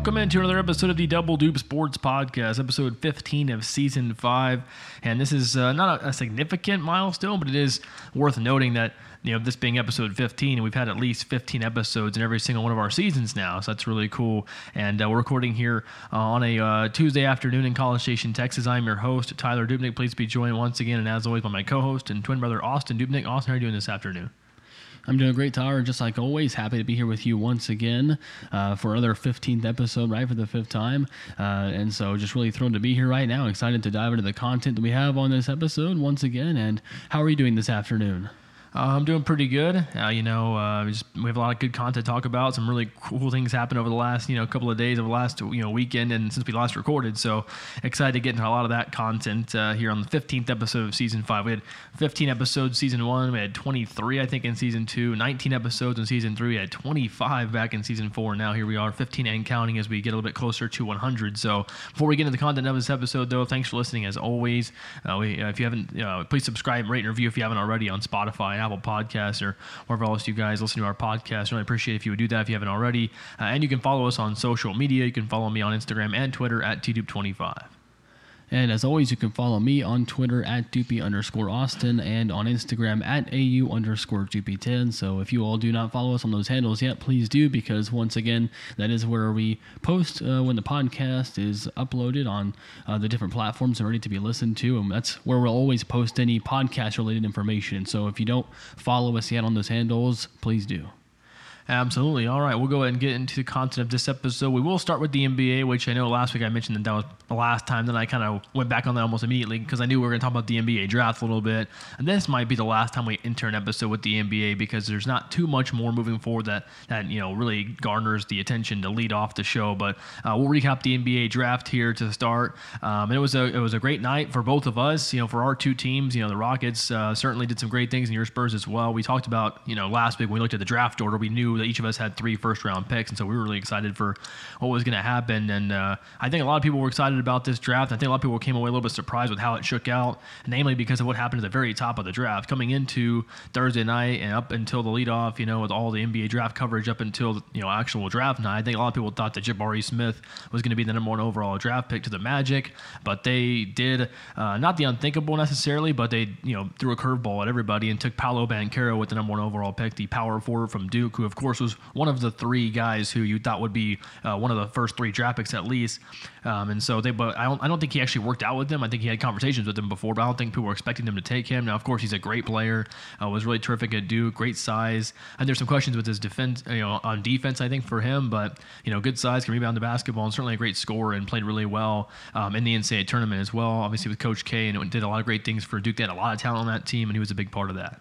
welcome into another episode of the Double Dupe Sports Podcast, episode 15 of season five. And this is uh, not a, a significant milestone, but it is worth noting that you know this being episode 15, and we've had at least 15 episodes in every single one of our seasons now. So that's really cool. And uh, we're recording here uh, on a uh, Tuesday afternoon in College Station, Texas. I'm your host, Tyler Dubnik. Please be joined once again, and as always, by my co-host and twin brother Austin Dubnik. Austin, how are you doing this afternoon? I'm doing great, Tyler. Just like always, happy to be here with you once again uh, for another 15th episode, right, for the fifth time. Uh, and so just really thrilled to be here right now. Excited to dive into the content that we have on this episode once again. And how are you doing this afternoon? Uh, I'm doing pretty good. Uh, you know, uh, we, just, we have a lot of good content to talk about. Some really cool things happened over the last, you know, couple of days of the last, you know, weekend and since we last recorded. So excited to get into a lot of that content uh, here on the 15th episode of season five. We had 15 episodes season one. We had 23, I think, in season two. 19 episodes in season three. We had 25 back in season four. Now here we are, 15 and counting as we get a little bit closer to 100. So before we get into the content of this episode, though, thanks for listening as always. Uh, we, uh, if you haven't, please subscribe, rate, and review if you haven't already on Spotify Apple Podcasts or wherever else you guys listen to our podcast. Really appreciate if you would do that if you haven't already. Uh, and you can follow us on social media. You can follow me on Instagram and Twitter at tdupe25. And as always, you can follow me on Twitter at Dupey underscore Austin and on Instagram at AU underscore Dupey10. So if you all do not follow us on those handles yet, please do because once again, that is where we post uh, when the podcast is uploaded on uh, the different platforms and ready to be listened to. And that's where we'll always post any podcast related information. So if you don't follow us yet on those handles, please do. Absolutely. All right, we'll go ahead and get into the content of this episode. We will start with the NBA, which I know last week I mentioned that that was the last time. Then I kind of went back on that almost immediately because I knew we were going to talk about the NBA draft a little bit. And this might be the last time we enter an episode with the NBA because there's not too much more moving forward that that you know really garners the attention to lead off the show. But uh, we'll recap the NBA draft here to start. Um, and it was a it was a great night for both of us. You know, for our two teams. You know, the Rockets uh, certainly did some great things, and your Spurs as well. We talked about you know last week when we looked at the draft order, we knew that each of us had three first round picks, and so we were really excited for what was going to happen. And uh, I think a lot of people were excited about this draft. I think a lot of people came away a little bit surprised with how it shook out, namely because of what happened at the very top of the draft, coming into Thursday night and up until the leadoff. You know, with all the NBA draft coverage up until you know actual draft night. I think a lot of people thought that Jabari Smith was going to be the number one overall draft pick to the Magic, but they did uh, not the unthinkable necessarily, but they you know threw a curveball at everybody and took Paolo Banchero with the number one overall pick, the power forward from Duke, who of course was one of the three guys who you thought would be uh, one of the first three draft picks at least. Um, and so they, but I don't, I don't think he actually worked out with them. I think he had conversations with them before, but I don't think people were expecting them to take him. Now, of course, he's a great player. Uh, was really terrific at Duke, great size. And there's some questions with his defense, you know, on defense. I think for him, but you know, good size, can rebound the basketball, and certainly a great scorer and played really well um, in the NCAA tournament as well. Obviously with Coach K, and did a lot of great things for Duke. They had a lot of talent on that team, and he was a big part of that.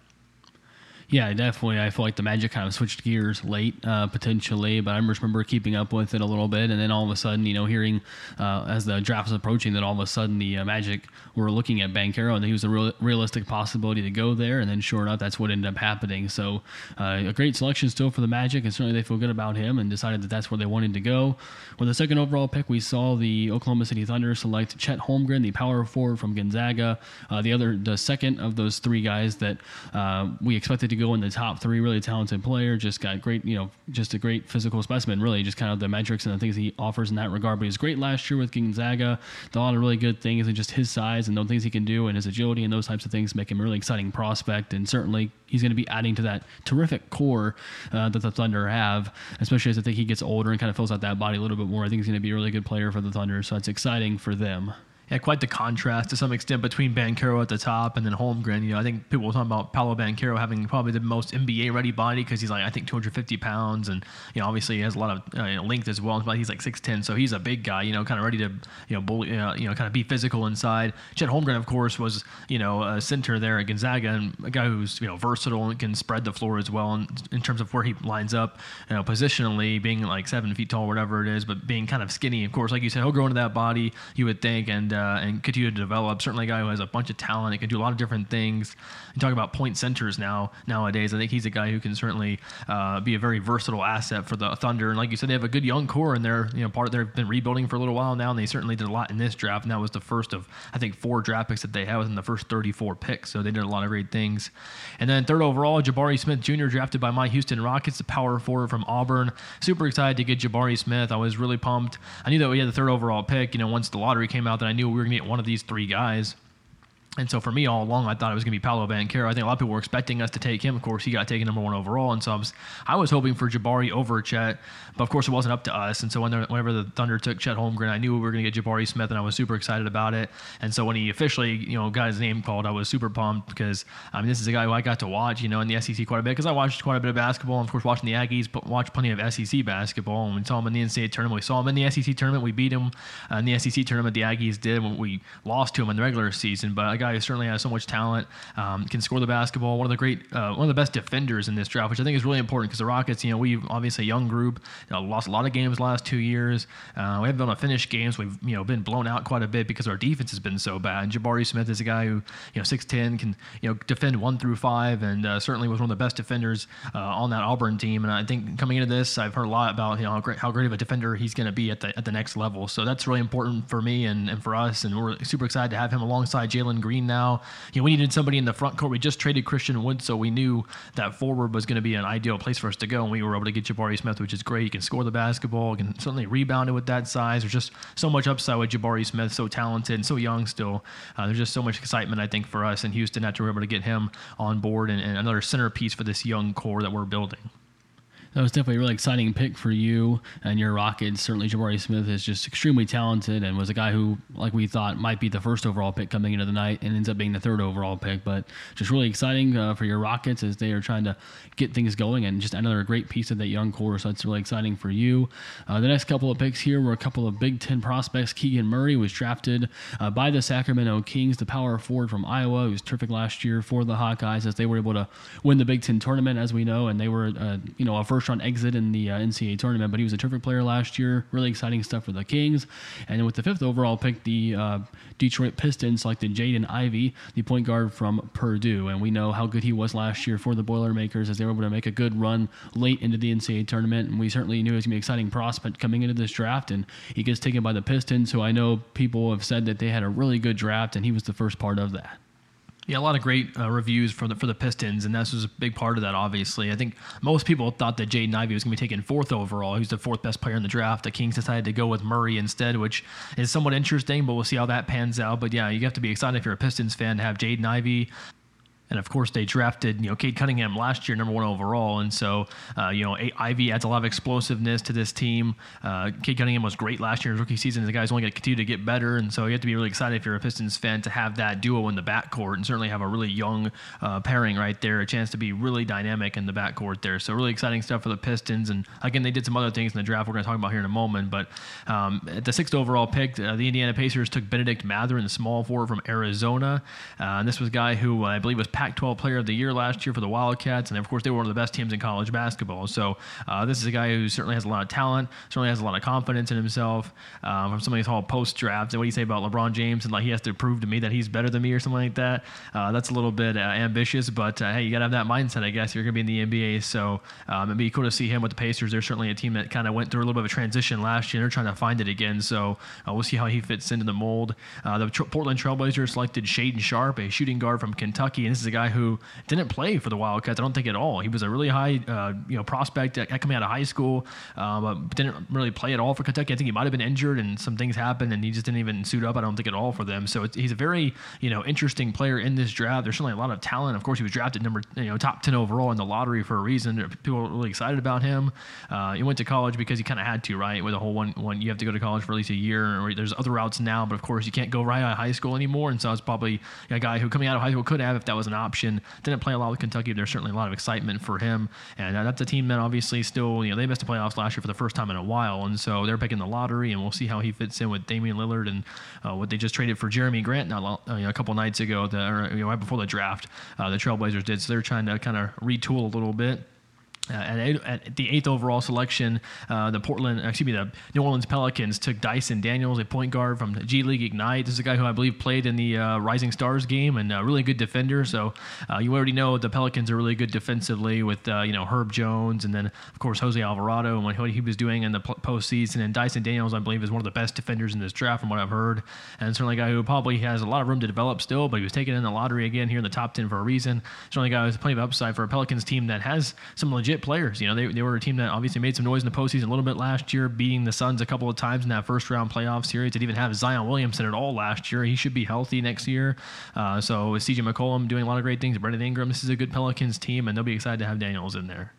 Yeah, definitely. I feel like the Magic kind of switched gears late, uh, potentially, but I just remember keeping up with it a little bit, and then all of a sudden, you know, hearing uh, as the draft was approaching that all of a sudden the uh, Magic were looking at Banchero and he was a real, realistic possibility to go there, and then sure enough, that's what ended up happening. So uh, a great selection still for the Magic, and certainly they feel good about him and decided that that's where they wanted to go. With the second overall pick, we saw the Oklahoma City Thunder select Chet Holmgren, the power forward from Gonzaga, uh, the other, the second of those three guys that uh, we expected to go in the top three. Really talented player, just got great, you know, just a great physical specimen. Really, just kind of the metrics and the things he offers in that regard. But he was great last year with Gonzaga. A lot of really good things, and just his size and the things he can do, and his agility and those types of things make him a really exciting prospect. And certainly, he's going to be adding to that terrific core uh, that the Thunder have, especially as I think he gets older and kind of fills out that body a little bit more. I think he's going to be a really good player for the Thunder, so it's exciting for them yeah, quite the contrast to some extent between Banchero at the top and then Holmgren. You know, I think people were talking about Paolo Banchero having probably the most NBA ready body because he's like I think 250 pounds and you know obviously he has a lot of uh, length as well. But he's like 6'10, so he's a big guy. You know, kind of ready to you know bully, uh, you know kind of be physical inside. Chet Holmgren, of course, was you know a center there at Gonzaga and a guy who's you know versatile and can spread the floor as well in, in terms of where he lines up, you know, positionally being like seven feet tall, whatever it is, but being kind of skinny. Of course, like you said, he'll grow into that body. You would think and uh, and continue to develop. Certainly, a guy who has a bunch of talent. He can do a lot of different things. You talk about point centers now nowadays. I think he's a guy who can certainly uh, be a very versatile asset for the Thunder. And like you said, they have a good young core, and they're you know part. They've been rebuilding for a little while now, and they certainly did a lot in this draft. And that was the first of I think four draft picks that they had was in the first 34 picks. So they did a lot of great things. And then third overall, Jabari Smith Jr. drafted by my Houston Rockets, the power forward from Auburn. Super excited to get Jabari Smith. I was really pumped. I knew that we had the third overall pick. You know, once the lottery came out, that I knew we were going to get one of these three guys. And so for me, all along, I thought it was going to be Paolo Banchero. I think a lot of people were expecting us to take him. Of course, he got taken number one overall, and so I was, I was hoping for Jabari over Chet, but of course, it wasn't up to us. And so when whenever the Thunder took Chet Holmgren, I knew we were going to get Jabari Smith, and I was super excited about it. And so when he officially, you know, got his name called, I was super pumped because I mean, this is a guy who I got to watch, you know, in the SEC quite a bit because I watched quite a bit of basketball. And of course, watching the Aggies, but watched plenty of SEC basketball. And we saw him in the NCAA tournament. We saw him in the SEC tournament. We beat him uh, in the SEC tournament. The Aggies did when we lost to him in the regular season. But a guy who certainly has so much talent, um, can score the basketball. One of the great, uh, one of the best defenders in this draft, which I think is really important because the Rockets, you know, we obviously a young group, you know, lost a lot of games last two years. Uh, we haven't been able to finish games. We've you know been blown out quite a bit because our defense has been so bad. And Jabari Smith is a guy who you know six ten can you know defend one through five, and uh, certainly was one of the best defenders uh, on that Auburn team. And I think coming into this, I've heard a lot about you know how great, how great of a defender he's going to be at the at the next level. So that's really important for me and, and for us, and we're super excited to have him alongside Jalen Green now. You know, we needed somebody in the front court. We just traded Christian Wood, so we knew that forward was going to be an ideal place for us to go, and we were able to get Jabari Smith, which is great. He can score the basketball, can certainly rebound it with that size. There's just so much upside with Jabari Smith, so talented and so young still. Uh, there's just so much excitement, I think, for us in Houston after we're able to get him on board and, and another centerpiece for this young core that we're building that was definitely a really exciting pick for you and your Rockets. Certainly, Jabari Smith is just extremely talented and was a guy who, like we thought, might be the first overall pick coming into the night and ends up being the third overall pick. But just really exciting uh, for your Rockets as they are trying to get things going and just another great piece of that young core. So it's really exciting for you. Uh, the next couple of picks here were a couple of Big Ten prospects. Keegan Murray was drafted uh, by the Sacramento Kings, the power forward from Iowa. He was terrific last year for the Hawkeyes as they were able to win the Big Ten tournament, as we know, and they were, uh, you know, a first round exit in the uh, NCAA tournament, but he was a terrific player last year. Really exciting stuff for the Kings. And with the fifth overall pick, the uh, Detroit Pistons selected Jaden Ivey, the point guard from Purdue. And we know how good he was last year for the Boilermakers as they were able to make a good run late into the NCAA tournament. And we certainly knew he was going to be an exciting prospect coming into this draft. And he gets taken by the Pistons, who I know people have said that they had a really good draft, and he was the first part of that. Yeah, a lot of great uh, reviews for the for the Pistons, and this was a big part of that. Obviously, I think most people thought that Jaden Ivey was going to be taken fourth overall. He's the fourth best player in the draft. The Kings decided to go with Murray instead, which is somewhat interesting, but we'll see how that pans out. But yeah, you have to be excited if you're a Pistons fan to have Jaden Ivey and of course, they drafted you know Cade Cunningham last year, number one overall, and so uh, you know Ivey adds a lot of explosiveness to this team. Uh, Cade Cunningham was great last year in his rookie season. The guy's only going to continue to get better, and so you have to be really excited if you're a Pistons fan to have that duo in the backcourt, and certainly have a really young uh, pairing right there, a chance to be really dynamic in the backcourt there. So really exciting stuff for the Pistons, and again they did some other things in the draft we're going to talk about here in a moment. But um, at the sixth overall pick, uh, the Indiana Pacers took Bennedict Mathurin, the small forward from Arizona, uh, and this was a guy who I believe was Pac 12 Player of the Year last year for the Wildcats, and of course they were one of the best teams in college basketball. So uh, this is a guy who certainly has a lot of talent, certainly has a lot of confidence in himself. Um, from somebody who's called post draft, and what do you say about LeBron James and like he has to prove to me that he's better than me or something like that? Uh, that's a little bit uh, ambitious, but uh, hey, you got to have that mindset, I guess. If you're going to be in the NBA, so um, it'd be cool to see him with the Pacers. They're certainly a team that kind of went through a little bit of a transition last year. They're trying to find it again, so uh, we'll see how he fits into the mold. Uh, the Portland Trailblazers selected Shaedon Sharpe, a shooting guard from Kentucky, and this is a guy who didn't play for the Wildcats. I don't think at all. He was a really high, uh, you know, prospect coming out of high school, um, but didn't really play at all for Kentucky. I think he might have been injured, and some things happened, and he just didn't even suit up. I don't think at all for them. So he's a very, you know, interesting player in this draft. There's certainly a lot of talent. Of course, he was drafted number, you know, top ten overall in the lottery for a reason. People are really excited about him. Uh, he went to college because he kind of had to, right? With a whole one, one, you have to go to college for at least a year. Or there's other routes now, but of course, you can't go right out of high school anymore. And so it's probably a guy who coming out of high school could have if that was an option. Didn't play a lot with Kentucky. But there's certainly a lot of excitement for him. And that's a team that obviously still, you know, they missed the playoffs last year for the first time in a while. And so they're picking the lottery, and we'll see how he fits in with Damian Lillard and uh, what they just traded for Jerami Grant not uh, you know, a couple nights ago, the, or, you know, right before the draft, uh, the Trailblazers did. So they're trying to kind of retool a little bit. Uh, at, eight, at, the eighth overall selection, uh, the Portland, excuse me, the New Orleans Pelicans took Dyson Daniels, a point guard from G League Ignite. This is a guy who I believe played in the uh, Rising Stars game and a really good defender. So uh, you already know the Pelicans are really good defensively with uh, you know Herb Jones and then of course Jose Alvarado and what he was doing in the postseason. And Dyson Daniels, I believe, is one of the best defenders in this draft from what I've heard, and certainly a guy who probably has a lot of room to develop still. But he was taken in the lottery again here in the top ten for a reason. Certainly a guy who has plenty of upside for a Pelicans team that has some legit players. You know they they were a team that obviously made some noise in the postseason a little bit last year, beating the Suns a couple of times in that first round playoff series. Didn't even have Zion Williamson at all last year. He should be healthy next year. Uh, so CJ McCollum doing a lot of great things, Brandon Ingram, this is a good Pelicans team, and they'll be excited to have Daniels in there.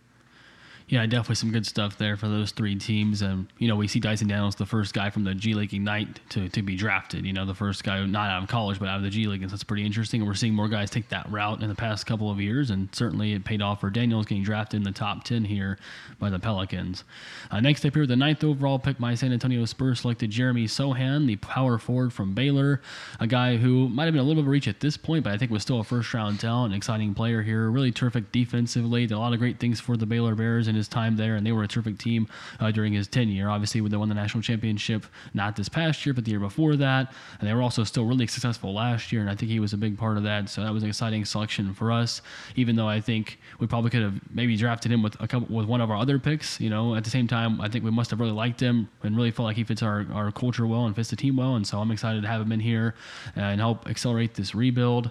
Yeah, definitely some good stuff there for those three teams. And, you know, we see Dyson Daniels, the first guy from the G League Ignite to, to be drafted, you know, the first guy not out of college, but out of the G League. And so that's pretty interesting. And we're seeing more guys take that route in the past couple of years. And certainly it paid off for Daniels getting drafted in the top 10 here by the Pelicans. Uh, next up here, with the ninth overall pick, my San Antonio Spurs selected Jeremy Sochan, the power forward from Baylor, a guy who might have been a little bit of a reach at this point, but I think was still a first round talent, an exciting player here. Really terrific defensively, did a lot of great things for the Baylor Bears in his time there. And they were a terrific team uh, during his tenure. Obviously, when they won the national championship, not this past year, but the year before that, and they were also still really successful last year. And I think he was a big part of that. So that was an exciting selection for us. Even though I think we probably could have maybe drafted him with a couple with one of our other picks. You know, at the same time, I think we must have really liked him and really felt like he fits our, our culture well and fits the team well. And so I'm excited to have him in here and help accelerate this rebuild.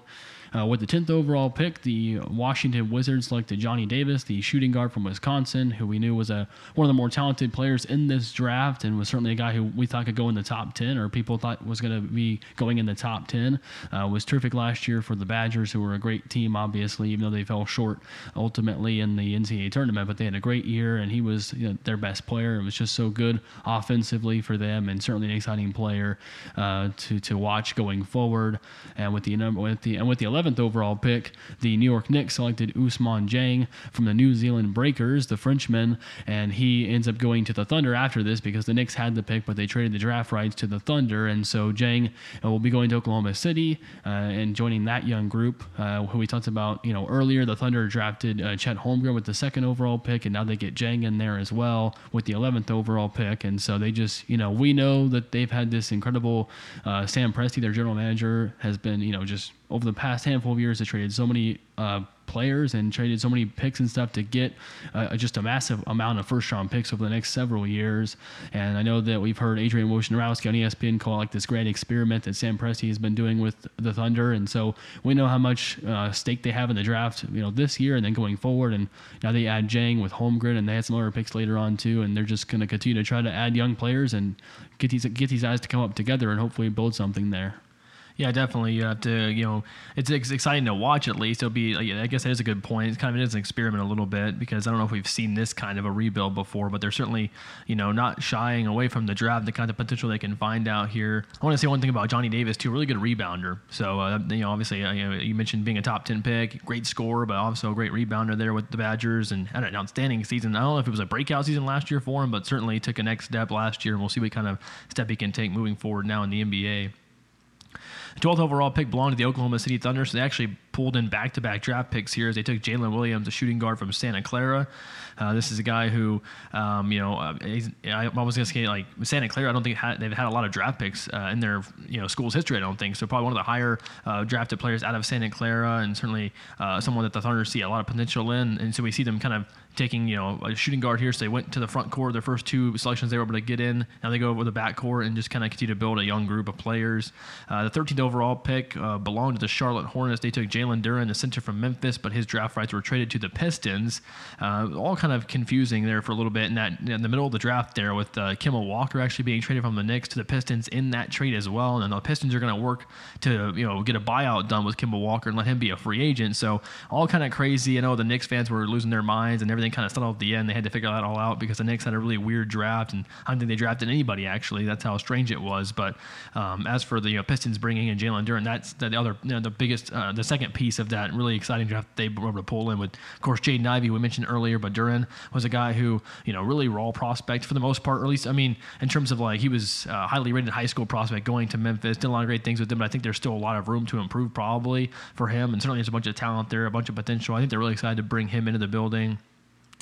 Uh, with the 10th overall pick, the Washington Wizards selected Johnny Davis, the shooting guard from Wisconsin, who we knew was a one of the more talented players in this draft and was certainly a guy who we thought could go in the top 10 or people thought was going to be going in the top 10. Uh, was terrific last year for the Badgers, who were a great team, obviously, even though they fell short ultimately in the NCAA tournament. But they had a great year, and he was you know, their best player. It was just so good offensively for them, and certainly an exciting player uh, to to watch going forward. And with the number with the and with the 11th 11th overall pick, the New York Knicks selected Ousmane Dieng from the New Zealand Breakers, the Frenchman, and he ends up going to the Thunder after this because the Knicks had the pick, but they traded the draft rights to the Thunder, and so Dieng uh, will be going to Oklahoma City uh, and joining that young group uh, who we talked about, you know, earlier. The Thunder drafted uh, Chet Holmgren with the second overall pick, and now they get Dieng in there as well with the 11th overall pick, and so they just, you know, we know that they've had this incredible uh, Sam Presti, their general manager, has been, you know, just over the past handful of years, they traded so many uh, players and traded so many picks and stuff to get uh, just a massive amount of first round picks over the next several years. And I know that we've heard Adrian Wojnarowski on ESPN call like this grand experiment that Sam Presti has been doing with the Thunder. And so we know how much uh, stake they have in the draft, you know, this year and then going forward. And now they add Dieng with Holmgren and they had some other picks later on too. And they're just going to continue to try to add young players and get these get these guys to come up together and hopefully build something there. Yeah, definitely. You have to, you know, it's, exciting to watch at least. It'll be, I guess that is a good point. It's kind of it is an experiment a little bit because I don't know if we've seen this kind of a rebuild before, but they're certainly, you know, not shying away from the draft, the kind of potential they can find out here. I want to say one thing about Johnny Davis too, really good rebounder. So, uh, you know, obviously, uh, you, know, you mentioned being a top ten pick, great scorer, but also a great rebounder there with the Badgers and had an outstanding season. I don't know if it was a breakout season last year for him, but certainly took a next step last year, and we'll see what kind of step he can take moving forward now in the NBA. 12th overall pick belonged to the Oklahoma City Thunder, so they actually pulled in back-to-back draft picks here as they took Jalen Williams, a shooting guard from Santa Clara. Uh, this is a guy who, um, you know, uh, I was going to say like Santa Clara. I don't think had, they've had a lot of draft picks uh, in their you know school's history. I don't think so. Probably one of the higher uh, drafted players out of Santa Clara, and certainly uh, someone that the Thunder see a lot of potential in. And so we see them kind of taking you know a shooting guard here. So they went to the front court. Their first two selections they were able to get in. Now they go over the back court and just kind of continue to build a young group of players. Uh, the 13th overall pick belonged to the Charlotte Hornets. They took Jalen Duren, the center from Memphis, but his draft rights were traded to the Pistons. all kind of confusing there for a little bit in that in the middle of the draft there with uh, Kemba Walker actually being traded from the Knicks to the Pistons in that trade as well. And the Pistons are going to work to you know get a buyout done with Kemba Walker and let him be a free agent. So all kind of crazy. I know the Knicks fans were losing their minds and everything kind of settled at the end. They had to figure that all out because the Knicks had a really weird draft and I don't think they drafted anybody actually. That's how strange it was. But um, as for the you know, Pistons bringing in Jalen Duren, that's the other you know, the biggest uh, the second piece of that really exciting draft they were able to pull in with of course Jaden Ivey we mentioned earlier, but Duren was a guy who, you know, really raw prospect for the most part, or at least, I mean, in terms of like he was a highly rated high school prospect going to Memphis, did a lot of great things with them, but I think there's still a lot of room to improve probably for him. And certainly there's a bunch of talent there, a bunch of potential. I think they're really excited to bring him into the building.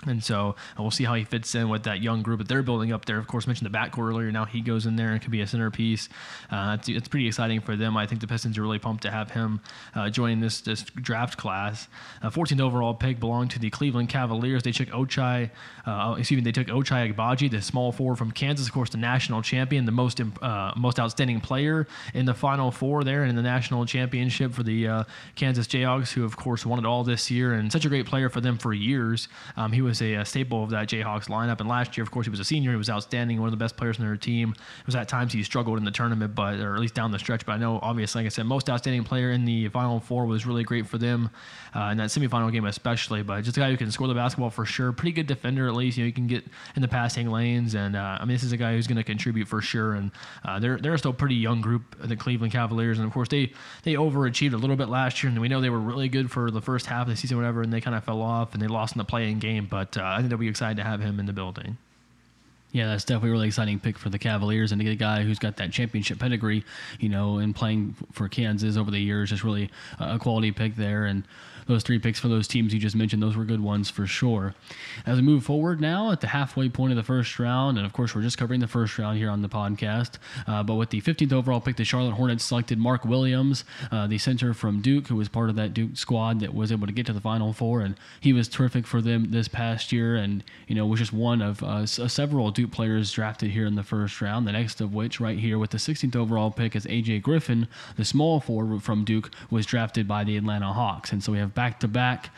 And so uh, we'll see how he fits in with that young group that they're building up there. Of course, mentioned the backcourt earlier. Now he goes in there and could be a centerpiece. Uh, it's, it's, pretty exciting for them. I think the Pistons are really pumped to have him uh, joining this this draft class. Uh, 14th overall pick belonged to the Cleveland Cavaliers. They took Ochai, uh, excuse me, they took Ochai Agbaji, the small forward from Kansas, of course, the national champion, the most uh, most outstanding player in the Final Four there and in the national championship for the Kansas Jayhawks, who of course won it all this year and such a great player for them for years. Um, he was a, a, staple of that Jayhawks lineup. And last year, of course, he was a senior. He was outstanding, one of the best players in their team. It was at times he struggled in the tournament, but or at least down the stretch. But I know, obviously, like I said, most outstanding player in the Final Four was really great for them uh, in that semifinal game, especially. But just a guy who can score the basketball for sure. Pretty good defender, at least. You know, he can get in the passing lanes, and uh, I mean, this is a guy who's going to contribute for sure. And uh, they're they're still a pretty young group, the Cleveland Cavaliers, and of course they they overachieved a little bit last year, and we know they were really good for the first half of the season, whatever, and they kind of fell off and they lost in the play-in game. But uh, I think they'll be excited to have him in the building. Yeah, that's definitely a really exciting pick for the Cavaliers, and to get a guy who's got that championship pedigree, you know, and playing for Kansas over the years, just really a quality pick there. And those three picks for those teams you just mentioned, those were good ones for sure. As we move forward now at the halfway point of the first round, and of course, we're just covering the first round here on the podcast, uh, but with the 15th overall pick, the Charlotte Hornets selected Mark Williams, uh, the center from Duke, who was part of that Duke squad that was able to get to the Final Four, and he was terrific for them this past year, and you know was just one of uh, several Duke players drafted here in the first round. The next of which, right here with the 16th overall pick, is AJ Griffin, the small forward from Duke, was drafted by the Atlanta Hawks, and so we have back to back.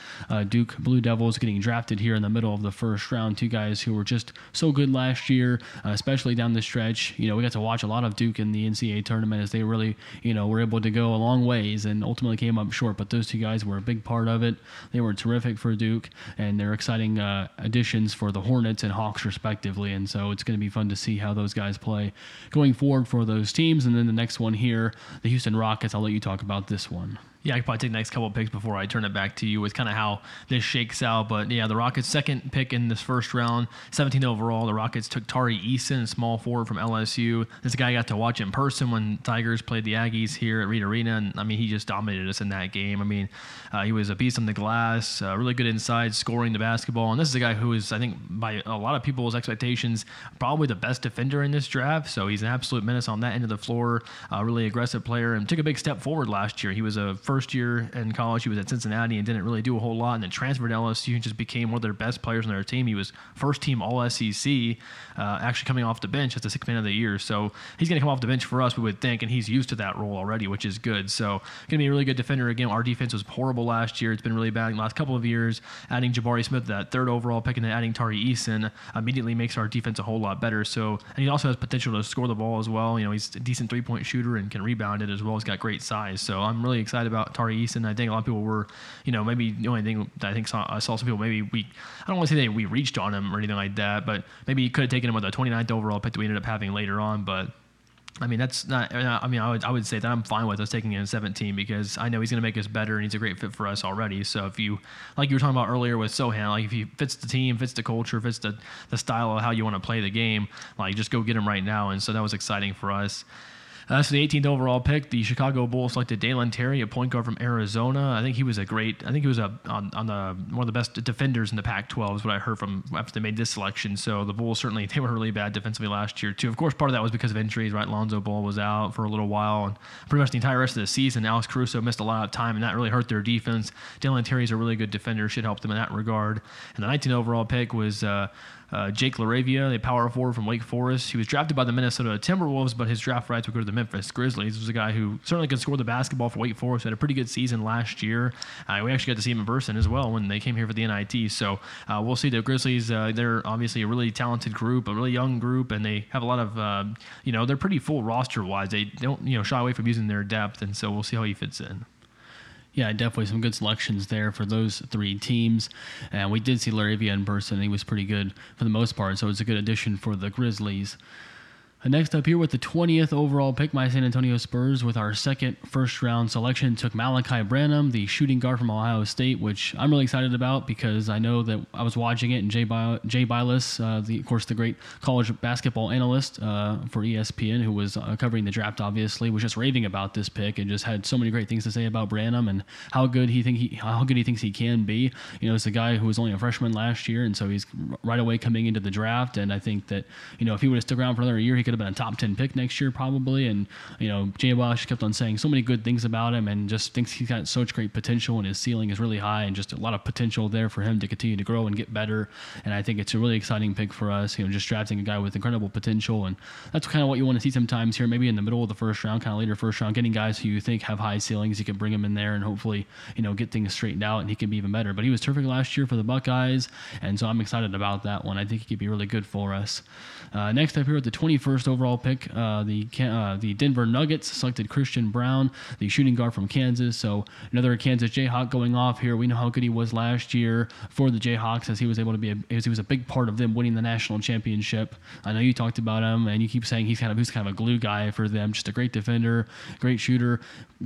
Duke Blue Devils getting drafted here in the middle of the first round. Two guys who were just so good last year, uh, especially down the stretch. You know, we got to watch a lot of Duke in the NCAA tournament as they really, you know, were able to go a long ways and ultimately came up short. But those two guys were a big part of it. They were terrific for Duke, and they're exciting uh, additions for the Hornets and Hawks respectively. And so it's going to be fun to see how those guys play going forward for those teams. And then the next one here, the Houston Rockets. I'll let you talk about this one. Yeah, I could probably take the next couple picks before I turn it back to you with kind of how this shakes out. But yeah, the Rockets' second pick in this first round, 17 overall. The Rockets took Tari Eason, small forward from LSU. This guy I got to watch in person when Tigers played the Aggies here at Reed Arena, and I mean he just dominated us in that game. I mean uh, he was a beast on the glass, uh, really good inside, scoring the basketball. And this is a guy who is, I think, by a lot of people's expectations, probably the best defender in this draft. So he's an absolute menace on that end of the floor, uh, really aggressive player, and took a big step forward last year. He was a first year in college. He was at Cincinnati and didn't really do a whole lot, and then transferred to LSU and just became one of their best players on their team. He was first team All SEC, uh, actually coming off the bench as the sixth man of the year. So he's going to come off the bench for us, we would think, and he's used to that role already, which is good. So going to be a really good defender again. Our defense was horrible last year. It's been really bad in the last couple of years. Adding Jabari Smith, that third overall pick, and then adding Tari Eason immediately makes our defense a whole lot better. So and he also has potential to score the ball as well. You know, he's a decent three point shooter and can rebound it as well. He's got great size. So I'm really excited about Tari Eason. I think a lot of people were, you know, maybe the only thing that I think saw, I saw some people maybe we, I don't want to say that we reached on him or anything like that, but maybe he could have taken him with a 29th overall pick that we ended up having later on. But I mean, that's not. I mean, I would I would say that I'm fine with us taking him in 17 because I know he's going to make us better and he's a great fit for us already. So if you, like you were talking about earlier with Sochan, like if he fits the team, fits the culture, fits the the style of how you want to play the game, like just go get him right now. And so that was exciting for us. Uh, so the 18th overall pick, the Chicago Bulls selected Dalen Terry, a point guard from Arizona. I think he was a great. I think he was a on, on the one of the best defenders in the Pac-12 is what I heard from after they made this selection. So the Bulls certainly they were really bad defensively last year too. Of course, part of that was because of injuries. Right, Lonzo Ball was out for a little while, and pretty much the entire rest of the season, Alex Caruso missed a lot of time, and that really hurt their defense. Dalen Terry's a really good defender, should help them in that regard. And the 19th overall pick was. Uh, uh, Jake LaRavia, the power forward from Wake Forest. He was drafted by the Minnesota Timberwolves, but his draft rights would go to the Memphis Grizzlies. This was a guy who certainly could score the basketball for Wake Forest. Had a pretty good season last year. Uh, we actually got to see him in person as well when they came here for the NIT. So uh, we'll see. The Grizzlies, uh, they're obviously a really talented group, a really young group, and they have a lot of, uh, you know, they're pretty full roster wise. They don't, you know, shy away from using their depth, and so we'll see how he fits in yeah, definitely some good selections there for those three teams. And we did see LaRavia in person. He was pretty good for the most part, so it's a good addition for the Grizzlies. Next up here with the 20th overall pick, my San Antonio Spurs, with our second first round selection, took Malachi Branham, the shooting guard from Ohio State, which I'm really excited about because I know that I was watching it and Jay, Bi- Jay uh, the, of course, the great college basketball analyst uh, for ESPN, who was uh, covering the draft, obviously, was just raving about this pick and just had so many great things to say about Branham and how good he think he how good he thinks he can be. You know, it's a guy who was only a freshman last year, and so he's right away coming into the draft. And I think that you know if he would have stuck around for another year, he could have been a top 10 pick next year probably. And you know Jay Bosch kept on saying so many good things about him and just thinks he's got such great potential and his ceiling is really high and just a lot of potential there for him to continue to grow and get better. And I think it's a really exciting pick for us you know just drafting a guy with incredible potential. And that's kind of what you want to see sometimes here maybe in the middle of the first round kind of later first round getting guys who you think have high ceilings. You can bring him in there and hopefully you know get things straightened out and he can be even better. But he was terrific last year for the Buckeyes. And so I'm excited about that one. I think he could be really good for us uh, next up here with the 21st overall pick, uh, the uh, the Denver Nuggets selected Christian Braun, the shooting guard from Kansas. So another Kansas Jayhawk going off here. We know how good he was last year for the Jayhawks, as he was able to be, a, as he was a big part of them winning the national championship. I know you talked about him, and you keep saying he's kind of he's kind of a glue guy for them. Just a great defender, great shooter,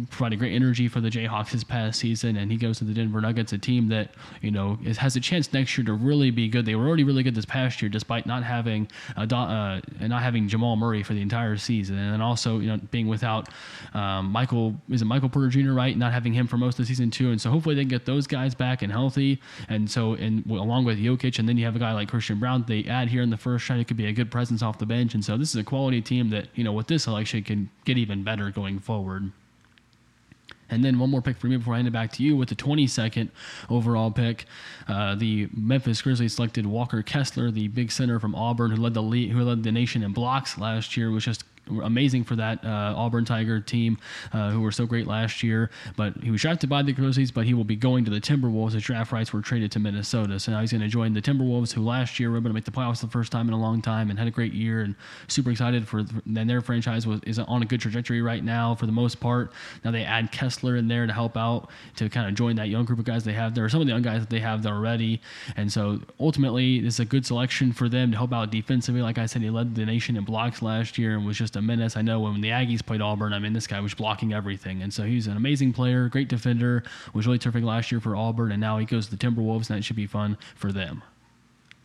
provided great energy for the Jayhawks this past season, and he goes to the Denver Nuggets, a team that you know is, has a chance next year to really be good. They were already really good this past year, despite not having uh, uh, not having Jamal Murray for the entire season, and then also you know being without um, Michael is it Michael Porter Jr. right, not having him for most of the season too, and so hopefully they can get those guys back and healthy, and so and along with Jokic, and then you have a guy like Christian Braun they add here in the first round, it could be a good presence off the bench, and so this is a quality team that you know with this selection can get even better going forward. And then one more pick for me before I hand it back to you with the 22nd overall pick. Uh, the Memphis Grizzlies selected Walker Kessler, the big center from Auburn, who led the lead, who led the nation in blocks last year, was just amazing for that uh, Auburn Tiger team, uh, who were so great last year. But he was drafted by the Grizzlies, but he will be going to the Timberwolves. His draft rights were traded to Minnesota, so now he's going to join the Timberwolves, who last year were able to make the playoffs the first time in a long time and had a great year. And super excited for. Then their franchise was is on a good trajectory right now for the most part. Now they add Kessler in there to help out to kind of join that young group of guys they have there. Some of the young guys that they have there already, and so ultimately it's a good selection for them to help out defensively. Like I said, he led the nation in blocks last year and was just a menace. I know when the Aggies played Auburn, I mean, this guy was blocking everything. And so he's an amazing player, great defender, was really terrific last year for Auburn, and now he goes to the Timberwolves, and that should be fun for them.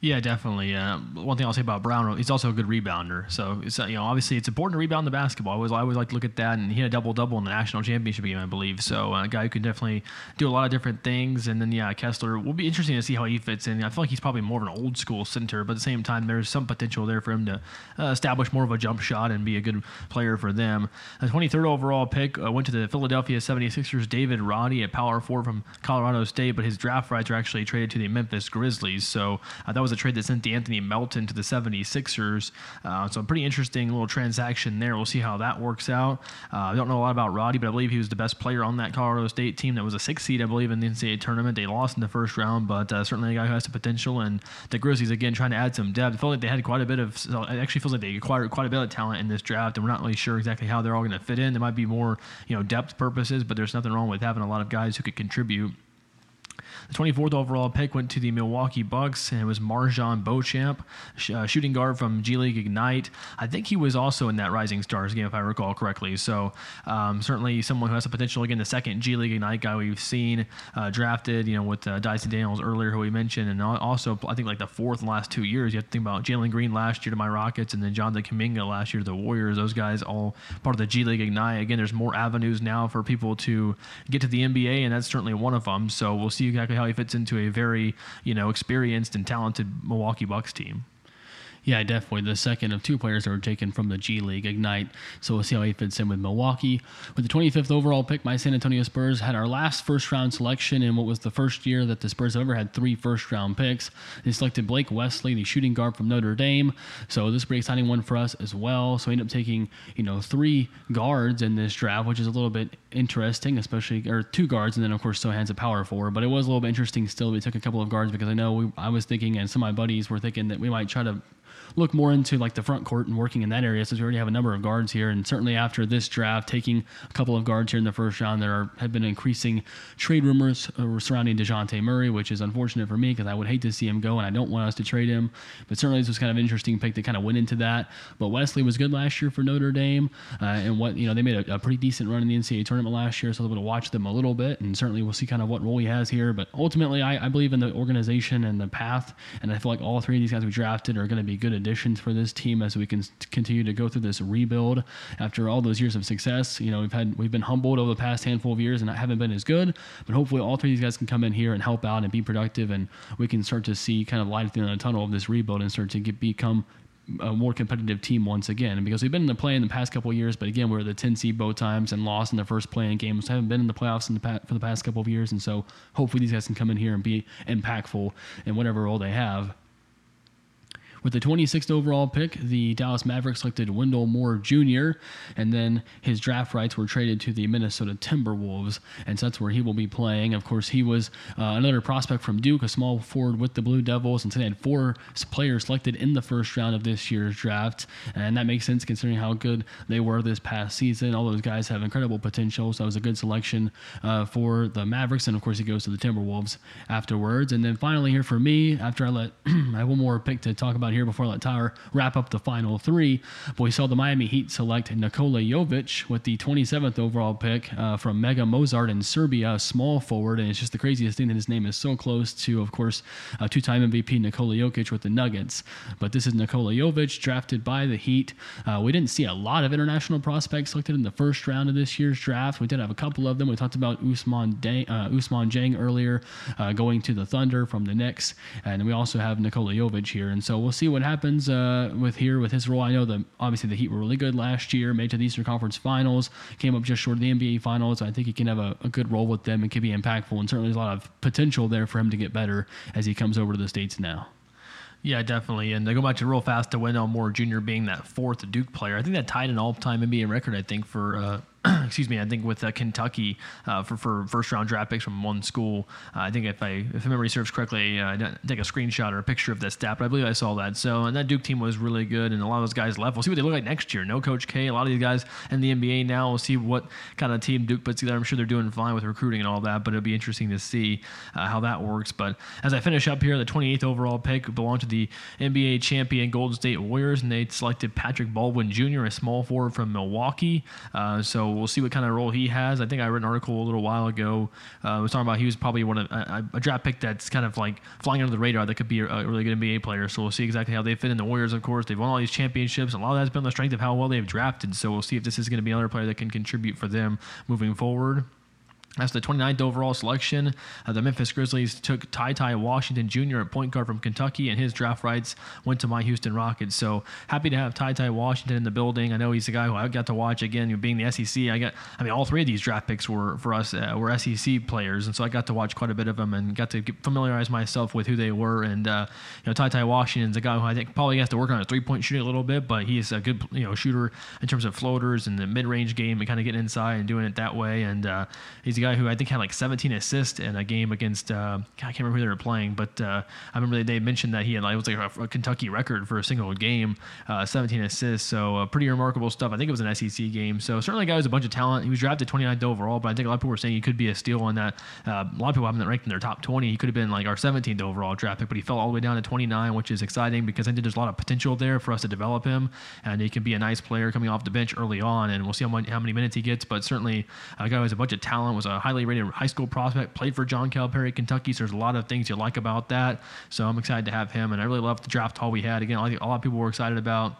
Yeah, definitely. Uh, one thing I'll say about Braun, he's also a good rebounder. So uh, you know obviously it's important to rebound the basketball. I always I always like to look at that, and he had a double double in the national championship game, I believe. So uh, a guy who can definitely do a lot of different things. And then yeah, Kessler will be interesting to see how he fits in. I feel like he's probably more of an old school center, but at the same time there's some potential there for him to uh, establish more of a jump shot and be a good player for them. The 23rd overall pick uh, went to the Philadelphia 76ers. David Roddy, a power forward from Colorado State, but his draft rights are actually traded to the Memphis Grizzlies. So uh, that was a trade that sent the Anthony Melton to the 76ers. Uh, so a pretty interesting little transaction there. We'll see how that works out. Uh, I don't know a lot about Roddy, but I believe he was the best player on that Colorado State team that was a six seed, I believe, in the NCAA tournament. They lost in the first round, but uh, certainly a guy who has the potential. And the Grizzlies, again, trying to add some depth. I feel like they had quite a bit of, it actually feels like they acquired quite a bit of talent in this draft, and we're not really sure exactly how they're all going to fit in. There might be more, you know, depth purposes, but there's nothing wrong with having a lot of guys who could contribute. The 24th overall pick went to the Milwaukee Bucks, and it was MarJon Beauchamp, uh, shooting guard from G League Ignite. I think he was also in that Rising Stars game, if I recall correctly. So um, certainly someone who has the potential. Again, the second G League Ignite guy we've seen uh, drafted, you know, with uh, Dyson Daniels earlier, who we mentioned, and also I think like the fourth last two years. You have to think about Jalen Green last year to my Rockets, and then Jonathan Kuminga last year to the Warriors. Those guys all part of the G League Ignite. Again, there's more avenues now for people to get to the NBA, and that's certainly one of them. So we'll see exactly how he fits into a very you know experienced and talented Milwaukee Bucks team. Yeah, definitely. The second of two players that were taken from the G League, Ignite. So we'll see how he fits in with Milwaukee. With the 25th overall pick, my San Antonio Spurs had our last first round selection in what was the first year that the Spurs ever had three first round picks. They selected Blake Wesley, the shooting guard from Notre Dame. So this is pretty exciting one for us as well. So we end up taking, you know, three guards in this draft, which is a little bit interesting, especially, or two guards, and then of course Sochan's a power forward. But it was a little bit interesting still. We took a couple of guards because I know we, I was thinking, and some of my buddies were thinking that we might try to look more into like the front court and working in that area since we already have a number of guards here. And certainly after this draft, taking a couple of guards here in the first round, there are, have been increasing trade rumors uh, surrounding Dejounte Murray, which is unfortunate for me because I would hate to see him go and I don't want us to trade him. But certainly this was kind of an interesting pick that kind of went into that. But Wesley was good last year for Notre Dame. Uh, and what, you know, they made a, a, pretty decent run in the NCAA tournament last year, so I was able to watch them a little bit. And certainly we'll see kind of what role he has here. But ultimately, I, I believe in the organization and the path. And I feel like all three of these guys we drafted are going to be good additions for this team as we can continue to go through this rebuild after all those years of success. You know, we've had we've been humbled over the past handful of years and haven't been as good, but hopefully all three of these guys can come in here and help out and be productive, and we can start to see kind of light at the end of the tunnel of this rebuild and start to get become a more competitive team once again. because we've been in the play in the past couple years, but again, we are the 10 seed both times and lost in the first playing games. Haven't been in the playoffs in the past, for the past couple of years, and so hopefully these guys can come in here and be impactful in whatever role they have. With the 26th overall pick, the Dallas Mavericks selected Wendell Moore Jr., and then his draft rights were traded to the Minnesota Timberwolves, and so that's where he will be playing. Of course, he was uh, another prospect from Duke, a small forward with the Blue Devils, and so they had four players selected in the first round of this year's draft, and that makes sense considering how good they were this past season. All those guys have incredible potential, so that was a good selection uh, for the Mavericks, and of course, he goes to the Timberwolves afterwards. And then finally, here for me, after I let I have one more pick to talk about about here before I let Tyler wrap up the final three. But we saw the Miami Heat select Nikola Jovic with the 27th overall pick uh, from Mega Mozzart in Serbia, small forward. And it's just the craziest thing that his name is so close to, of course, uh, two time MVP Nikola Jokic with the Nuggets. But this is Nikola Jovic, drafted by the Heat. Uh, we didn't see a lot of international prospects selected in the first round of this year's draft. We did have a couple of them. We talked about Usman, Dang, uh, Ousmane Dieng earlier, uh, going to the Thunder from the Knicks. And we also have Nikola Jovic here. And so we'll see what happens uh, with here with his role. I know that obviously the Heat were really good last year, made to the Eastern Conference Finals, came up just short of the NBA Finals. I think he can have a, a good role with them and can be impactful. And certainly there's a lot of potential there for him to get better as he comes over to the states now. Yeah, definitely. And to go back to real fast to Wendell Moore Jr. being that fourth Duke player, I think that tied an all-time NBA record. I think for uh, excuse me, I think with uh, Kentucky uh, for, for first round draft picks from one school. Uh, I think if I if memory serves correctly, uh, I take a screenshot or a picture of that stat, but I believe I saw that. So and that Duke team was really good, and a lot of those guys left. We'll see what they look like next year. No Coach K. A lot of these guys in the NBA now. We'll see what kind of team Duke puts together. I'm sure they're doing fine with recruiting and all that, but it'll be interesting to see uh, how that works. But as I finish up here, the 28th overall pick belonged to the NBA champion Golden State Warriors, and they selected Patrick Baldwin Jr., a small forward from Milwaukee. Uh, we'll see what kind of role he has. I think I read an article a little while ago. Uh, was talking about he was probably one of a, a, draft pick that's kind of like flying under the radar that could be a, a, really good NBA player. So we'll see exactly how they fit in. The Warriors, of course, they've won all these championships. A lot of that's been the strength of how well they've drafted. So we'll see if this is going to be another player that can contribute for them moving forward. That's the 29th overall selection. Uh, the Memphis Grizzlies took Ty Ty Washington Jr., a point guard from Kentucky, and his draft rights went to my Houston Rockets. So happy to have Ty Ty Washington in the building. I know he's a guy who I got to watch again, being the SEC. I got, I mean, all three of these draft picks were for us uh, were SEC players, and so I got to watch quite a bit of them and got to familiarize myself with who they were. And uh, you know, Ty Ty Washington's a guy who I think probably has to work on his three point shooting a little bit, but he's a good you know shooter in terms of floaters and the mid range game and kind of getting inside and doing it that way. And uh, he's guy who I think had like 17 assists in a game against uh, I can't remember who they were playing, but uh, I remember they, mentioned that he had like it was like a, a Kentucky record for a single game, uh, 17 assists. So uh, pretty remarkable stuff. I think it was an SEC game. So certainly a guy who's a bunch of talent. He was drafted 29th overall, but I think a lot of people were saying he could be a steal on that. Uh, a lot of people have him ranked in their top 20. He could have been like our 17th overall draft pick, but he fell all the way down to 29, which is exciting because I think there's a lot of potential there for us to develop him, and he can be a nice player coming off the bench early on, and we'll see how, much, how many minutes he gets. But certainly a guy who has a bunch of talent, was a highly rated high school prospect, played for John Calipari, Kentucky. So there's a lot of things you like about that. So I'm excited to have him, and I really love the draft haul we had. Again, a lot of people were excited about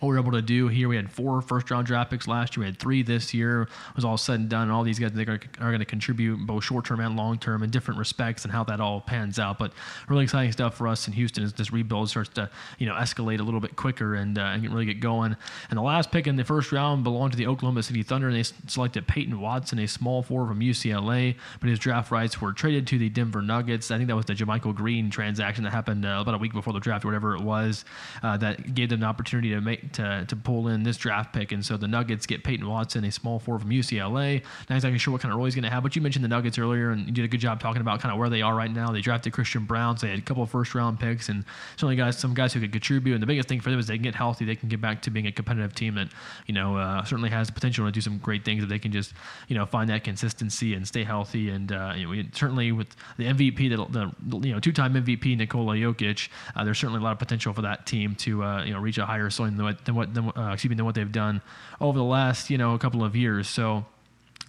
what we were able to do here. We had four first round draft picks last year. We had three this year. It was all said and done. And all these guys are, are going to contribute both short term and long term in different respects and how that all pans out. But really exciting stuff for us in Houston as this rebuild starts to you know escalate a little bit quicker and, uh, and really get going. And the last pick in the first round belonged to the Oklahoma City Thunder. And they selected Peyton Watson, a small forward from UCLA, but his draft rights were traded to the Denver Nuggets. I think that was the JaMychal Green transaction that happened uh, about a week before the draft or whatever it was uh, that gave them the opportunity to make to, to pull in this draft pick. And so the Nuggets get Peyton Watson, a small forward from UCLA. Not exactly sure what kind of role he's going to have, but you mentioned the Nuggets earlier, and you did a good job talking about kind of where they are right now. They drafted Christian Braun, so they had a couple of first round picks, and certainly guys, some guys who could contribute. And the biggest thing for them is they can get healthy, they can get back to being a competitive team that you know uh, certainly has the potential to do some great things if they can just you know find that consistency and stay healthy. And uh, you know, we, certainly with the MVP, the, the you know two-time MVP Nikola Jokic, uh, there's certainly a lot of potential for that team to uh, you know reach a higher ceiling than what than what, than, uh, excuse me, than what they've done over the last you know a couple of years. So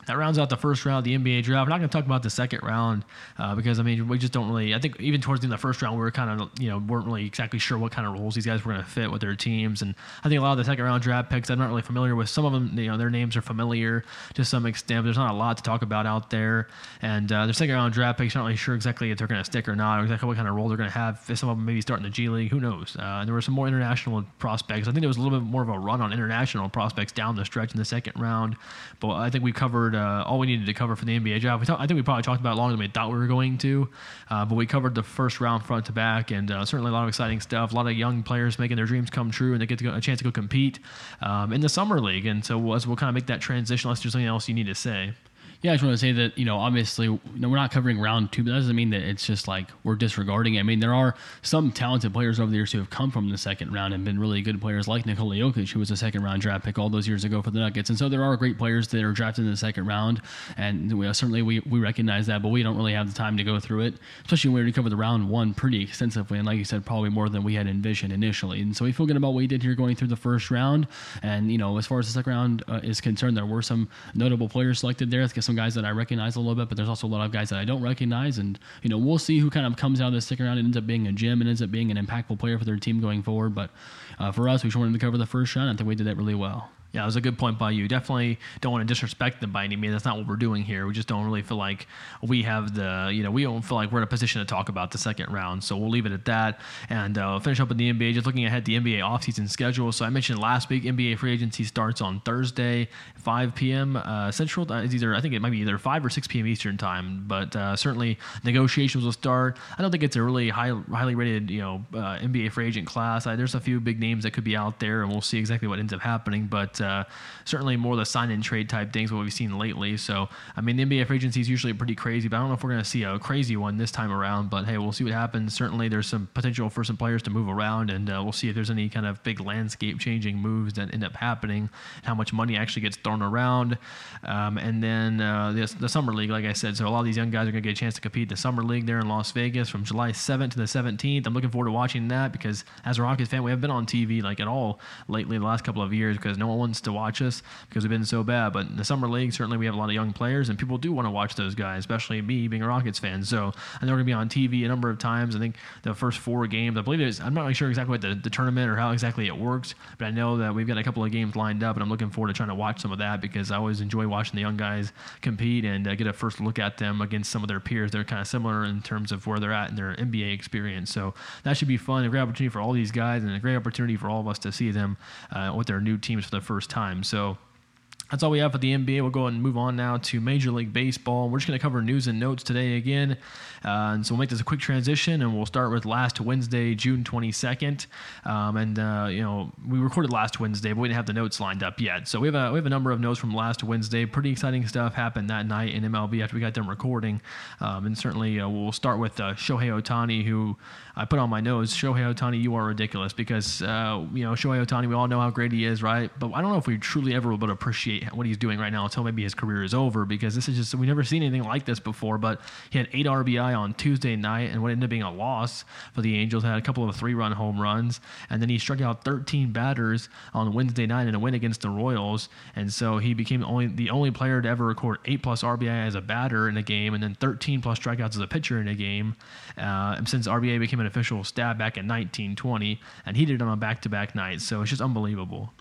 that rounds out the first round of the NBA draft. We're not going to talk about the second round uh, because I mean we just don't really. I think even towards the end of the first round we were kind of you know weren't really exactly sure what kind of roles these guys were going to fit with their teams, and I think a lot of the second round draft picks I'm not really familiar with. Some of them you know their names are familiar to some extent. But there's not a lot to talk about out there, and uh, the second round draft picks not really sure exactly if they're going to stick or not, or exactly what kind of role they're going to have. If some of them maybe start in the G League, who knows? Uh, there were some more international prospects. I think there was a little bit more of a run on international prospects down the stretch in the second round, but I think we covered uh, all we needed to cover for the NBA draft. We talk, I think we probably talked about it longer than we thought we were going to, uh, but we covered the first round front to back, and uh, certainly a lot of exciting stuff. A lot of young players making their dreams come true, and they get go, a chance to go compete um, in the summer league. And so as we'll kind of make that transition, unless there's something else you need to say. Yeah, I just want to say that you know, obviously, you know, we're not covering round two, but that doesn't mean that it's just like we're disregarding it. I mean, there are some talented players over the years who have come from the second round and been really good players, like Nikola Jokic, who was a second round draft pick all those years ago for the Nuggets. And so there are great players that are drafted in the second round, and we, uh, certainly we, we recognize that, but we don't really have the time to go through it, especially when we covered the round one pretty extensively, and like you said, probably more than we had envisioned initially. And so we feel good about what we did here going through the first round. And you know, as far as the second round uh, is concerned, there were some notable players selected there. Some guys that I recognize a little bit, but there's also a lot of guys that I don't recognize. And, you know, we'll see who kind of comes out of this stick around and ends up being a gem and ends up being an impactful player for their team going forward. But uh, for us, we just wanted to cover the first round. I think we did that really well. Yeah, it was a good point by you. Definitely don't want to disrespect them by any means. That's not what we're doing here. We just don't really feel like we have the, you know, we don't feel like we're in a position to talk about the second round. So we'll leave it at that and uh, finish up with the NBA. Just looking ahead the NBA offseason schedule. So I mentioned last week, NBA free agency starts on Thursday, 5 p.m. Uh, Central. Uh, it's either I think it might be either 5 or 6 p.m. Eastern time, but uh, certainly negotiations will start. I don't think it's a really high, highly rated, you know, uh, NBA free agent class. I, there's a few big names that could be out there, and we'll see exactly what ends up happening. But uh, certainly more the sign and trade type things what we've seen lately. So I mean, the NBA free agency is usually pretty crazy, but I don't know if we're going to see a crazy one this time around. But hey, we'll see what happens. Certainly, there's some potential for some players to move around, and uh, we'll see if there's any kind of big landscape changing moves that end up happening, how much money actually gets thrown around, um, and then uh, the, the summer league, like I said. So a lot of these young guys are going to get a chance to compete the summer league there in Las Vegas from July 7th to the 17th. I'm looking forward to watching that because as a Rockets fan, we haven't been on TV like at all lately the last couple of years because no one wants to watch us because we've been so bad. But in the summer league, certainly we have a lot of young players, and people do want to watch those guys, especially me being a Rockets fan. So I know we're going to be on TV a number of times. I think the first four games, I believe it's, I'm not really sure exactly what the, the tournament or how exactly it works, but I know that we've got a couple of games lined up, and I'm looking forward to trying to watch some of that because I always enjoy watching the young guys compete and uh, get a first look at them against some of their peers. They're kind of similar in terms of where they're at in their NBA experience. So that should be fun, a great opportunity for all these guys, and a great opportunity for all of us to see them uh, with their new teams for the first time. So that's all we have for the NBA. We'll go and move on now to Major League Baseball. We're just going to cover news and notes today again. Uh, and so we'll make this a quick transition and we'll start with last Wednesday, June 22nd. Um, and, uh, you know, we recorded last Wednesday, but we didn't have the notes lined up yet. So we have a, we have a number of notes from last Wednesday. Pretty exciting stuff happened that night in MLB after we got done recording. Um, and certainly uh, we'll start with uh, Shohei Ohtani, who I put on my nose, Shohei Ohtani, you are ridiculous because, uh, you know, Shohei Ohtani, we all know how great he is, right? But I don't know if we truly ever will be what he's doing right now until maybe his career is over because this is just, we've never seen anything like this before. But he had eight RBI on Tuesday night and what ended up being a loss for the Angels, had a couple of three run home runs. And then he struck out 13 batters on Wednesday night in a win against the Royals. And so he became only the only player to ever record eight plus RBI as a batter in a game and then 13 plus strikeouts as a pitcher in a game. Uh, since RBI became an official stat back in 1920, and he did it on a back to back night. So it's just unbelievable.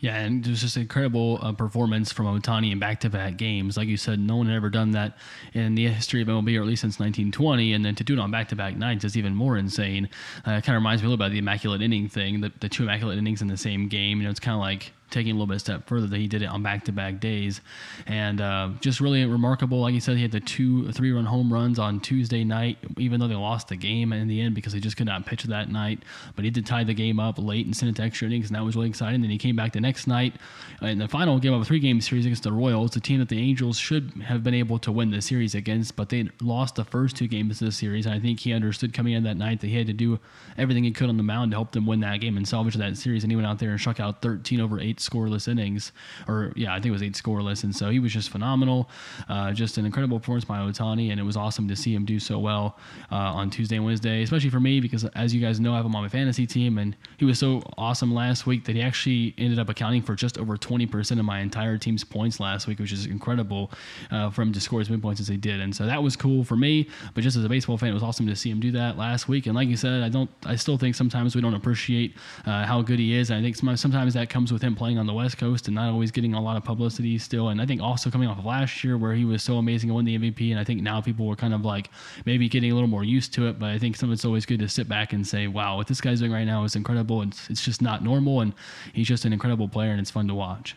Yeah, and it was just an incredible uh, performance from Ohtani in back-to-back games. Like you said, no one had ever done that in the history of MLB, or at least since 1920. And then to do it on back-to-back nights is even more insane. Uh, it kind of reminds me a little about the immaculate inning thing, the, the two immaculate innings in the same game. You know, it's kind of like taking a little bit step further that he did it on back to back days. And uh, just really remarkable. Like you said, he had the two, three run home runs on Tuesday night, even though they lost the game in the end because they just could not pitch that night. But he did tie the game up late and send it to extra innings, and that was really exciting. Then he came back the next night in the final game of a three game series against the Royals, the team that the Angels should have been able to win the series against, but they lost the first two games of the series. And I think he understood coming in that night that he had to do everything he could on the mound to help them win that game and salvage that series. And he went out there and struck out 13 over eight scoreless innings, or yeah, I think it was eight scoreless. And so he was just phenomenal. Uh, just an incredible performance by Ohtani, and it was awesome to see him do so well uh, on Tuesday and Wednesday, especially for me because as you guys know, I have him on my fantasy team, and he was so awesome last week that he actually ended up accounting for just over 20% of my entire team's points last week, which is incredible uh, for him to score as many points as he did. And so that was cool for me. But just as a baseball fan, it was awesome to see him do that last week. And like you said, I don't, I still think sometimes we don't appreciate uh, how good he is. And I think sometimes that comes with him playing on the West Coast and not always getting a lot of publicity still. And I think also coming off of last year where he was so amazing and won the MVP. And I think now people were kind of like maybe getting a little more used to it. But I think some it's always good to sit back and say, wow, what this guy's doing right now is incredible. It's, it's just not normal. And he's just an incredible player and it's fun to watch.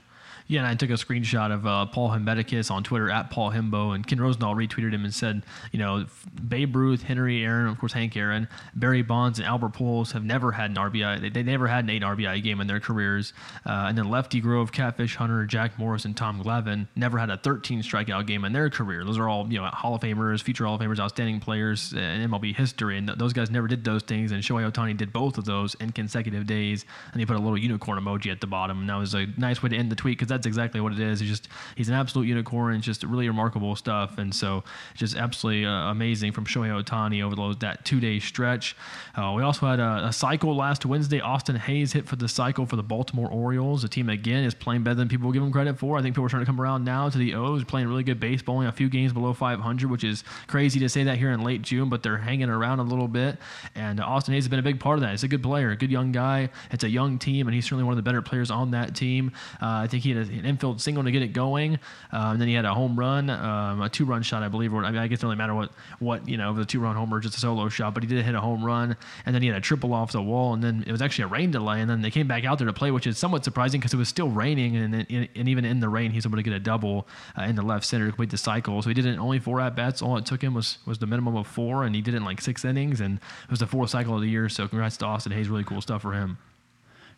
Yeah, and I took a screenshot of uh, Paul Hembekides on Twitter at Paul Hembo, and Ken Rosenthal retweeted him and said, you know, Babe Ruth, Henry Aaron, of course Hank Aaron, Barry Bonds, and Albert Pujols have never had an RBI. They, they never had an eight RBI game in their careers. Uh, and then Lefty Grove, Catfish Hunter, Jack Morris, and Tom Glavine never had a 13 strikeout game in their career. Those are all you know Hall of Famers, future Hall of Famers, outstanding players in MLB history, and th- those guys never did those things. And Shohei Ohtani did both of those in consecutive days, and he put a little unicorn emoji at the bottom. And that was a nice way to end the tweet because that's exactly what it is. He's just he's an absolute unicorn. It's just really remarkable stuff, and so just absolutely uh, amazing from Shohei Ohtani over those, that two day stretch. Uh, we also had a, a, cycle last Wednesday. Austin Hays hit for the cycle for the Baltimore Orioles. The team again is playing better than people give them credit for. I think people are starting to come around now to the O's, playing really good baseball, only a few games below 500, which is crazy to say that here in late June, but they're hanging around a little bit. And uh, Austin Hays has been a big part of that. He's a good player, a good young guy. It's a young team, and he's certainly one of the better players on that team. Uh, I think he had an infield single to get it going. Um, then he had a home run, um, a two-run shot, I believe. Or I, mean, I guess it really matter what what you know the two-run homer, just a solo shot, but he did hit a home run, and then he had a triple off the wall, and then it was actually a rain delay, and then they came back out there to play, which is somewhat surprising because it was still raining, and, and, and even in the rain, he's able to get a double uh, in the left center to complete the cycle. So he did it only four at bats. All it took him was was the minimum of four, and he did it in like six innings, and it was the fourth cycle of the year. So congrats to Austin Hays, really cool stuff for him.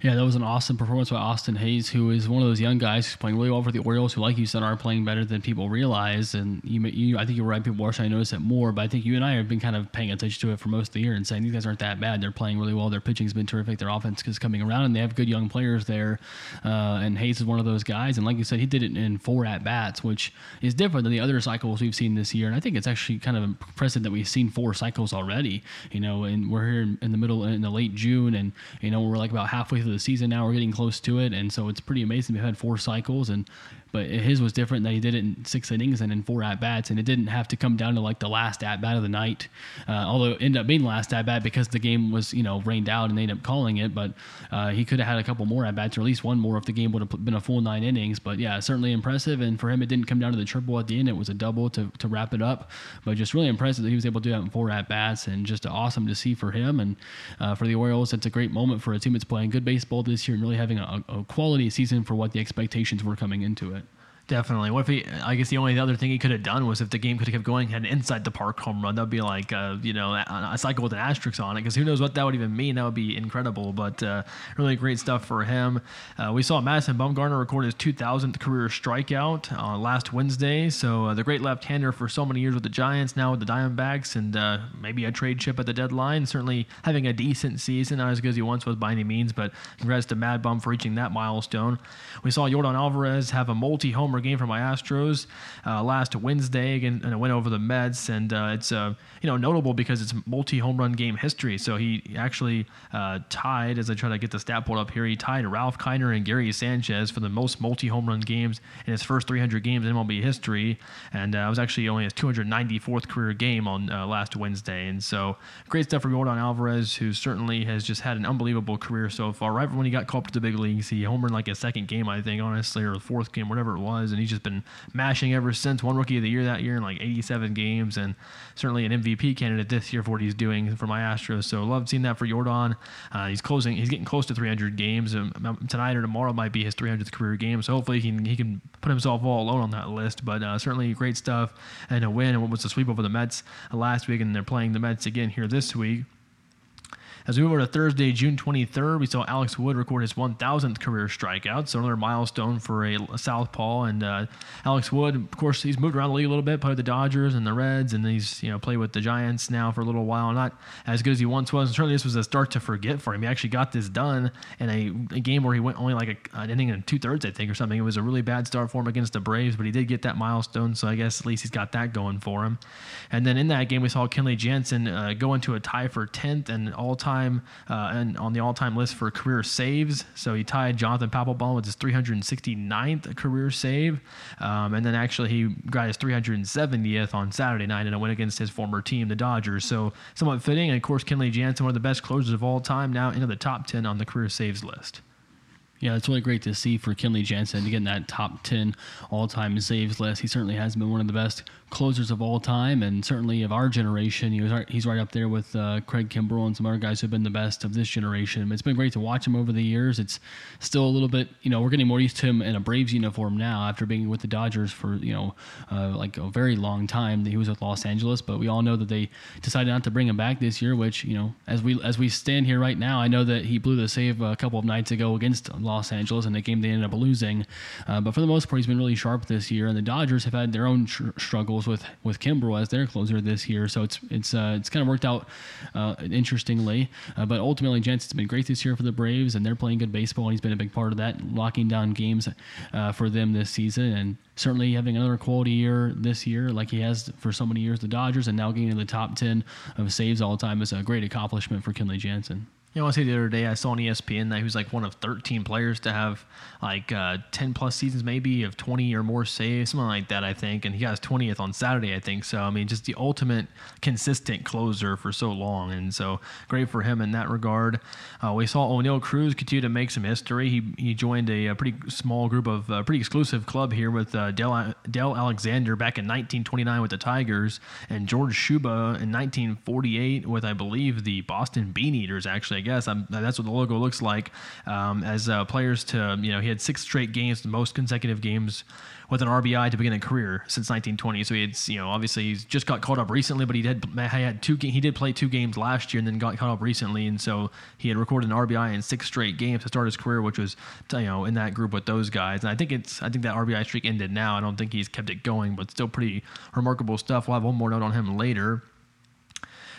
Yeah, that was an awesome performance by Austin Hays, who is one of those young guys who's playing really well for the Orioles, who, like you said, are playing better than people realize. And you, you I think you're right. People are starting to notice it more, but I think you and I have been kind of paying attention to it for most of the year and saying these guys aren't that bad. They're playing really well. Their pitching's been terrific. Their offense is coming around, and they have good young players there. Uh, and Hays is one of those guys. And like you said, he did it in four at bats, which is different than the other cycles we've seen this year. And I think it's actually kind of impressive that we've seen four cycles already. You know, and we're here in the middle, in the late June, and you know we're like about halfway through the season now. We're getting close to it, and so it's pretty amazing. We've had four cycles, and but his was different that he did it in six innings and in four at bats, and it didn't have to come down to like the last at bat of the night. Uh, although it ended up being the last at bat because the game was you know rained out and they ended up calling it. But uh, he could have had a couple more at bats or at least one more if the game would have been a full nine innings. But yeah, certainly impressive. And for him, it didn't come down to the triple at the end; it was a double to to wrap it up. But just really impressive that he was able to do that in four at bats, and just awesome to see for him and uh, for the Orioles. It's a great moment for a team that's playing good baseball this year and really having a, a quality season for what the expectations were coming into it. Definitely. What if he? I guess the only other thing he could have done was if the game could have kept going, had an inside the park home run. That'd be like, uh, you know, a, cycle with an asterisk on it. Because who knows what that would even mean? That would be incredible. But uh, really great stuff for him. Uh, we saw Madison Bumgarner record his 2,000th career strikeout uh, last Wednesday. So uh, the great left-hander for so many years with the Giants, now with the Diamondbacks, and uh, maybe a trade chip at the deadline. Certainly having a decent season, not as good as he once was by any means. But congrats to Mad Bum for reaching that milestone. We saw Yordan Alvarez have a multi-homer game for my Astros uh, last Wednesday and it went over the Mets. And uh, it's uh, you know notable because it's multi home run game history. So he actually uh, tied, as I try to get the stat pulled up here, he tied Ralph Kiner and Gary Sanchez for the most multi home run games in his first 300 games in MLB history. And uh, it was actually only his 294th career game on last Wednesday. And so great stuff for Yordan Alvarez, who certainly has just had an unbelievable career so far. Right when he got called up to the big leagues, he homered like a second game, I think, honestly, or the fourth game, whatever it was was, and he's just been mashing ever since. One Rookie of the Year that year in like 87 games, and certainly an MVP candidate this year for what he's doing for my Astros. So love seeing that for Yordan. Uh, he's closing, he's getting close to 300 games. Um, tonight or tomorrow might be his 300th career game. So hopefully he can he can put himself all alone on that list. But uh, certainly great stuff and a win. And what was the sweep over the Mets last week, and they're playing the Mets again here this week. As we move over to Thursday, June 23rd, we saw Alex Wood record his 1,000th career strikeout, so another milestone for a, southpaw. And uh, Alex Wood, of course, he's moved around the league a little bit, played with the Dodgers and the Reds, and he's you know played with the Giants now for a little while. Not as good as he once was. And certainly, this was a start to forget for him. He actually got this done in a, a game where he went only like a, an inning and two thirds, I think, or something. It was a really bad start for him against the Braves, but he did get that milestone, so I guess at least he's got that going for him. And then in that game, we saw Kenley Jansen uh, go into a tie for 10th and all-time. Uh, and on the all-time list for career saves. So he tied Jonathan Papelbon with his 369th career save, um, and then actually he got his 370th on Saturday night in a win against his former team, the Dodgers. So somewhat fitting. And of course, Kenley Jansen, one of the best closers of all time, now into the top 10 on the career saves list. Yeah, it's really great to see for Kenley Jansen to get in that top 10 all time saves list. He certainly has been one of the best closers of all time, and certainly of our generation. He was he's right up there with uh, Craig Kimbrel and some other guys who've been the best of this generation. It's been great to watch him over the years. It's still a little bit, you know, we're getting more used to him in a Braves uniform now after being with the Dodgers for you know uh, like a very long time. That he was with Los Angeles, but we all know that they decided not to bring him back this year. Which you know, as we as we stand here right now, I know that he blew the save a couple of nights ago against Los Angeles in a game they ended up losing. Uh, but for the most part, he's been really sharp this year, and the Dodgers have had their own tr- struggles with with Kimbrel as their closer this year. So it's it's uh, it's kind of worked out uh, interestingly. Uh, but ultimately, Jansen's been great this year for the Braves, and they're playing good baseball. And he's been a big part of that, locking down games uh, for them this season, and certainly having another quality year this year, like he has for so many years, the Dodgers, and now getting in the top ten of saves all time is a great accomplishment for Kenley Jansen. You know, I say the other day I saw on ESPN that he was like one of 13 players to have like uh, 10 plus seasons, maybe of 20 or more saves, something like that. I think, and he got his 20th on Saturday, I think. So I mean, just the ultimate consistent closer for so long, and so great for him in that regard. Uh, we saw Oneil Cruz continue to make some history. He he joined a, a pretty small group of uh, pretty exclusive club here with uh, Del, Del Alexander back in 1929 with the Tigers, and George Shuba in 1948 with I believe the Boston Bean Eaters. Actually, guess. I'm, that's what the logo looks like. Um, as uh, players to, you know, he had six straight games, the most consecutive games with an RBI to begin a career since 1920. So he had, you know, obviously he's just got caught up recently, but he did he had two he did play two games last year and then got caught up recently, and so he had recorded an RBI in six straight games to start his career, which was you know in that group with those guys. And I think it's I think that RBI streak ended now. I don't think he's kept it going, but still pretty remarkable stuff. We'll have one more note on him later.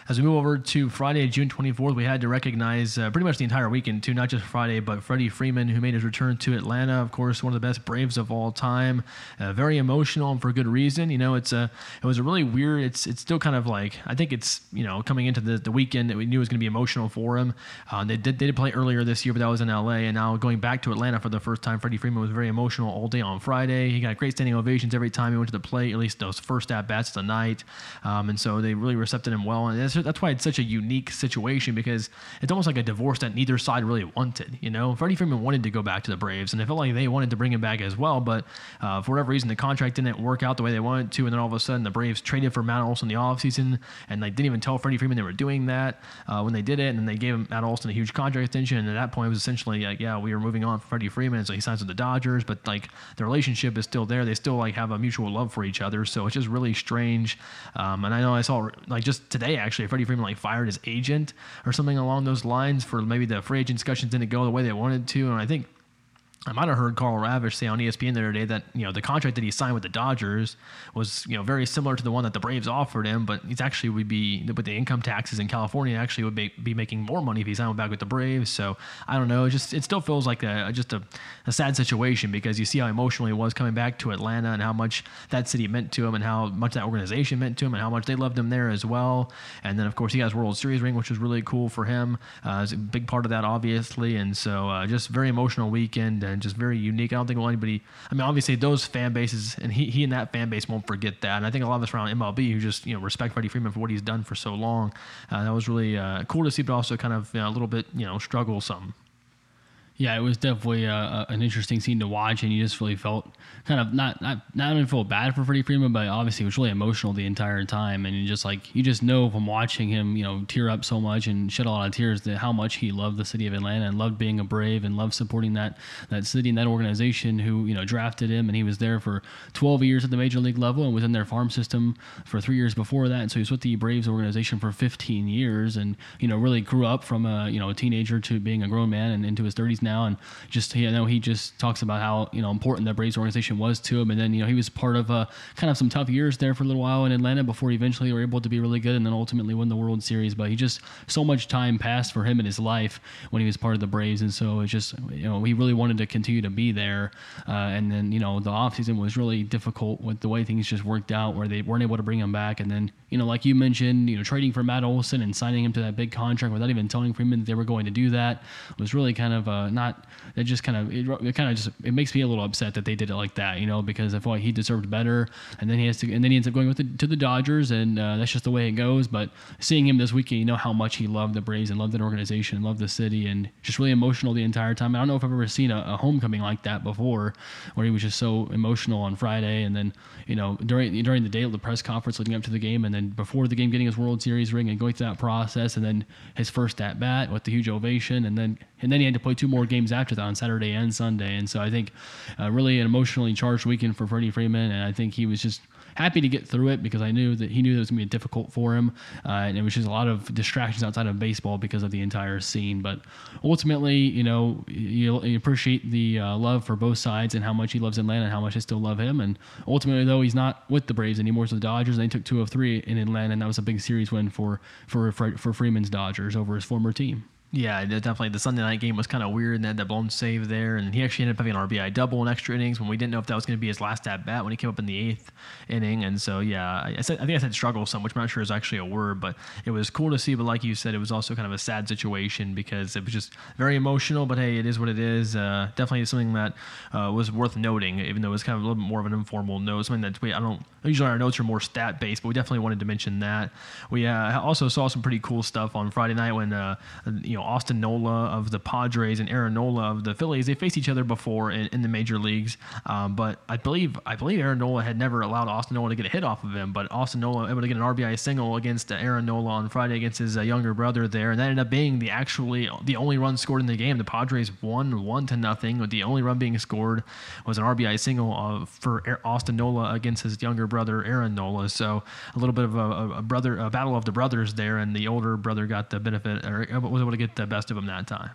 As we move over to Friday, June 24th, we had to recognize uh, pretty much the entire weekend, too, not just Friday, but Freddie Freeman, who made his return to Atlanta. Of course, one of the best Braves of all time. Uh, very emotional and for good reason. You know, it's a it was a really weird. It's it's still kind of like I think it's you know coming into the, the weekend that we knew was going to be emotional for him. Uh, they did they did play earlier this year, but that was in L.A. And now going back to Atlanta for the first time, Freddie Freeman was very emotional all day on Friday. He got great standing ovations every time he went to the plate, at least those first at bats of the night. Um, and so they really recepted him well, and that's, that's why it's such a unique situation because it's almost like a divorce that neither side really wanted. You know, Freddie Freeman wanted to go back to the Braves, and it felt like they wanted to bring him back as well. But uh, for whatever reason, the contract didn't work out the way they wanted to, and then all of a sudden, the Braves traded for Matt Olson in the offseason, and they didn't even tell Freddie Freeman they were doing that uh, when they did it, and then they gave Matt Olson a huge contract extension, and at that point, it was essentially like, yeah, we were moving on for Freddie Freeman, so he signs with the Dodgers, but like the relationship is still there. They still like have a mutual love for each other, so it's just really strange. Um, and I know I saw like just today actually, Freddie Freeman like fired his agent or something along those lines for maybe the free agent discussions didn't go the way they wanted to. And I think I might have heard Karl Ravech say on ESPN the other day that you know the contract that he signed with the Dodgers was you know very similar to the one that the Braves offered him, but he's actually would be with the income taxes in California actually would be, be making more money if he signed back with the Braves. So I don't know, it just it still feels like a, just a, a sad situation because you see how emotional he was coming back to Atlanta and how much that city meant to him and how much that organization meant to him and how much they loved him there as well. And then of course he has World Series ring, which was really cool for him. Uh, it's a big part of that obviously, and so uh, just very emotional weekend and just very unique. I don't think anybody. I mean, obviously those fan bases and he, he and that fan base won't forget that. And I think a lot of us around MLB who just you know respect Freddie Freeman for what he's done for so long. Uh, that was really uh, cool to see, but also kind of you know, a little bit you know struggle some. Yeah, it was definitely an interesting scene to watch, and you just really felt kind of not not not even feel bad for Freddie Freeman, but obviously it was really emotional the entire time, and you just like you just know from watching him, you know, tear up so much and shed a lot of tears that how much he loved the city of Atlanta and loved being a Brave and loved supporting that that city and that organization who you know drafted him, and he was there for 12 years at the major league level and was in their farm system for three years before that, and so he was with the Braves organization for 15 years, and you know really grew up from a you know a teenager to being a grown man and into his 30s now, and just you know he just talks about how you know important the Braves organization was to him, and then you know he was part of uh, kind of some tough years there for a little while in Atlanta before he eventually were able to be really good, and then ultimately win the World Series. But he just so much time passed for him in his life when he was part of the Braves, and so it's just you know he really wanted to continue to be there, uh, and then you know the offseason was really difficult with the way things just worked out, where they weren't able to bring him back, and then you know like you mentioned, you know trading for Matt Olson and signing him to that big contract without even telling Freeman that they were going to do that was really kind of uh, not. It just kind of it, it kind of just it makes me a little upset that they did it like that, you know, because I feel like he deserved better, and then he has to, and then he ends up going with the, to the Dodgers, and uh, that's just the way it goes. But seeing him this weekend, you know how much he loved the Braves and loved that organization, loved the city, and just really emotional the entire time. I don't know if I've ever seen a, a homecoming like that before, where he was just so emotional on Friday, and then you know during during the day of the press conference leading up to the game, and then before the game, getting his World Series ring and going through that process, and then his first at bat with the huge ovation, and then and then he had to play two more games after that on Saturday and Sunday, and so I think uh, really an emotionally charged weekend for Freddie Freeman, and I think he was just happy to get through it because I knew that he knew that it was going to be difficult for him, uh, and it was just a lot of distractions outside of baseball because of the entire scene. But ultimately, you know, you, you appreciate the uh, love for both sides and how much he loves Atlanta and how much I still love him. And ultimately, though, he's not with the Braves anymore. So the Dodgers, they took two of three in Atlanta, and that was a big series win for for for Freeman's Dodgers over his former team. Yeah, definitely. The Sunday night game was kind of weird, and they had that blown save there. And he actually ended up having an RBI double in extra innings when we didn't know if that was going to be his last at bat when he came up in the eighth inning. And so, yeah, I, said, I think I said struggle some, which I'm not sure is actually a word, but it was cool to see. But like you said, it was also kind of a sad situation because it was just very emotional. But hey, it is what it is. Uh, definitely something that uh, was worth noting, even though it was kind of a little bit more of an informal note. Something that we, I don't, usually our notes are more stat based, but we definitely wanted to mention that. We uh, also saw some pretty cool stuff on Friday night when, uh, you know, Austin Nola of the Padres and Aaron Nola of the Phillies. They faced each other before in, in the major leagues, um, but I believe I believe Aaron Nola had never allowed Austin Nola to get a hit off of him. But Austin Nola able to get an RBI single against Aaron Nola on Friday against his uh, younger brother there, and that ended up being the actually the only run scored in the game. The Padres won one to nothing. The only run being scored was an RBI single uh, for Austin Nola against his younger brother Aaron Nola. So a little bit of a, a brother a battle of the brothers there, and the older brother got the benefit or was able to get the best of him that time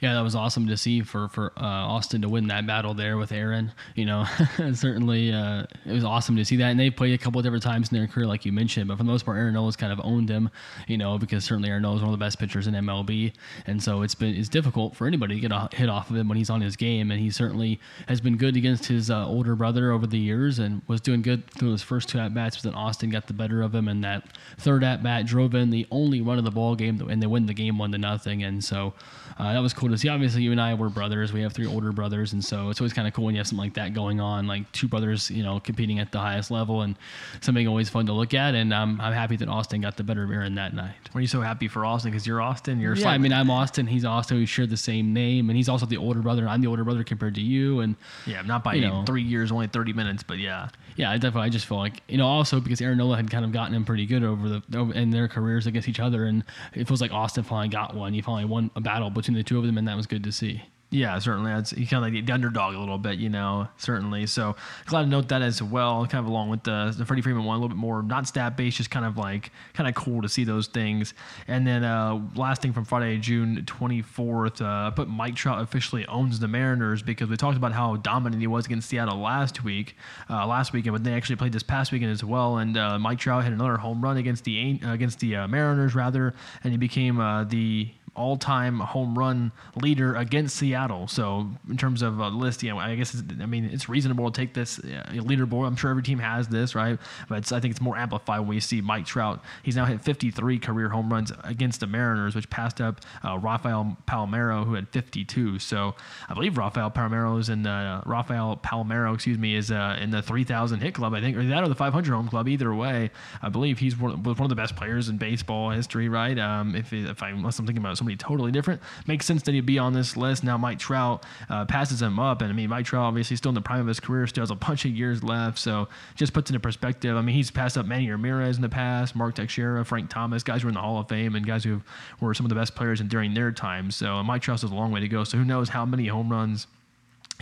yeah, that was awesome to see for for uh, Austin to win that battle there with Aaron. You know, certainly uh, it was awesome to see that. And they played a couple of different times in their career, like you mentioned. But for the most part, Aaron Nola's kind of owned him. You know, because certainly Aaron Nola is one of the best pitchers in MLB, and so it's been it's difficult for anybody to get a hit off of him when he's on his game. And he certainly has been good against his uh, older brother over the years, and was doing good through his first two at bats. But then Austin got the better of him, and that third at bat drove in the only run of the ball game, and they win the game one to nothing. And so uh, that was cool to see. Obviously, you and I were brothers. We have three older brothers, and so it's always kind of cool when you have something like that going on, like two brothers, you know, competing at the highest level, and something always fun to look at. And um, I'm happy that Austin got the better of Aaron that night. Were you so happy for Austin because you're Austin? You're yeah. Slightly- I mean, I'm Austin. He's Austin. We share the same name, and he's also the older brother. I'm the older brother compared to you, and yeah, not by you know, three years, only 30 minutes, but yeah, yeah, I definitely. I just feel like you know, also because Aaron Nola had kind of gotten him pretty good over the over, in their careers against each other, and it feels like Austin finally got one. He finally won a battle between the two of them, and that was good to see. Yeah, certainly. It's he kind of like the underdog a little bit, you know, certainly. So glad to note that as well, kind of along with the, the Freddie Freeman one, a little bit more not stat based, just kind of like kind of cool to see those things. And then uh, last thing from Friday, June 24th, uh, put Mike Trout officially owns the Mariners because we talked about how dominant he was against Seattle last week, uh, last weekend, but they actually played this past weekend as well. And uh, Mike Trout had another home run against the against the uh, Mariners rather, and he became uh, the all-time home run leader against Seattle. So in terms of a list, yeah, I guess I mean it's reasonable to take this uh, leaderboard. I'm sure every team has this, right? But I think it's more amplified when we see Mike Trout. He's now hit 53 career home runs against the Mariners, which passed up uh, Rafael Palmeiro, who had 52. So I believe Rafael Palmeiro is in the Rafael Palmeiro, excuse me, is uh, in the 3,000 hit club, I think, or that or the 500 home club. Either way, I believe he's one, one of the best players in baseball history, right? Um, if if I unless I'm thinking about some somebody totally different. Makes sense that he'd be on this list. Now Mike Trout uh, passes him up, and I mean Mike Trout obviously still in the prime of his career, still has a bunch of years left. So just puts into perspective. I mean he's passed up Manny Ramirez in the past, Mark Teixeira, Frank Thomas, guys who are in the Hall of Fame, and guys who were some of the best players in, during their time. So Mike Trout has a long way to go. So who knows how many home runs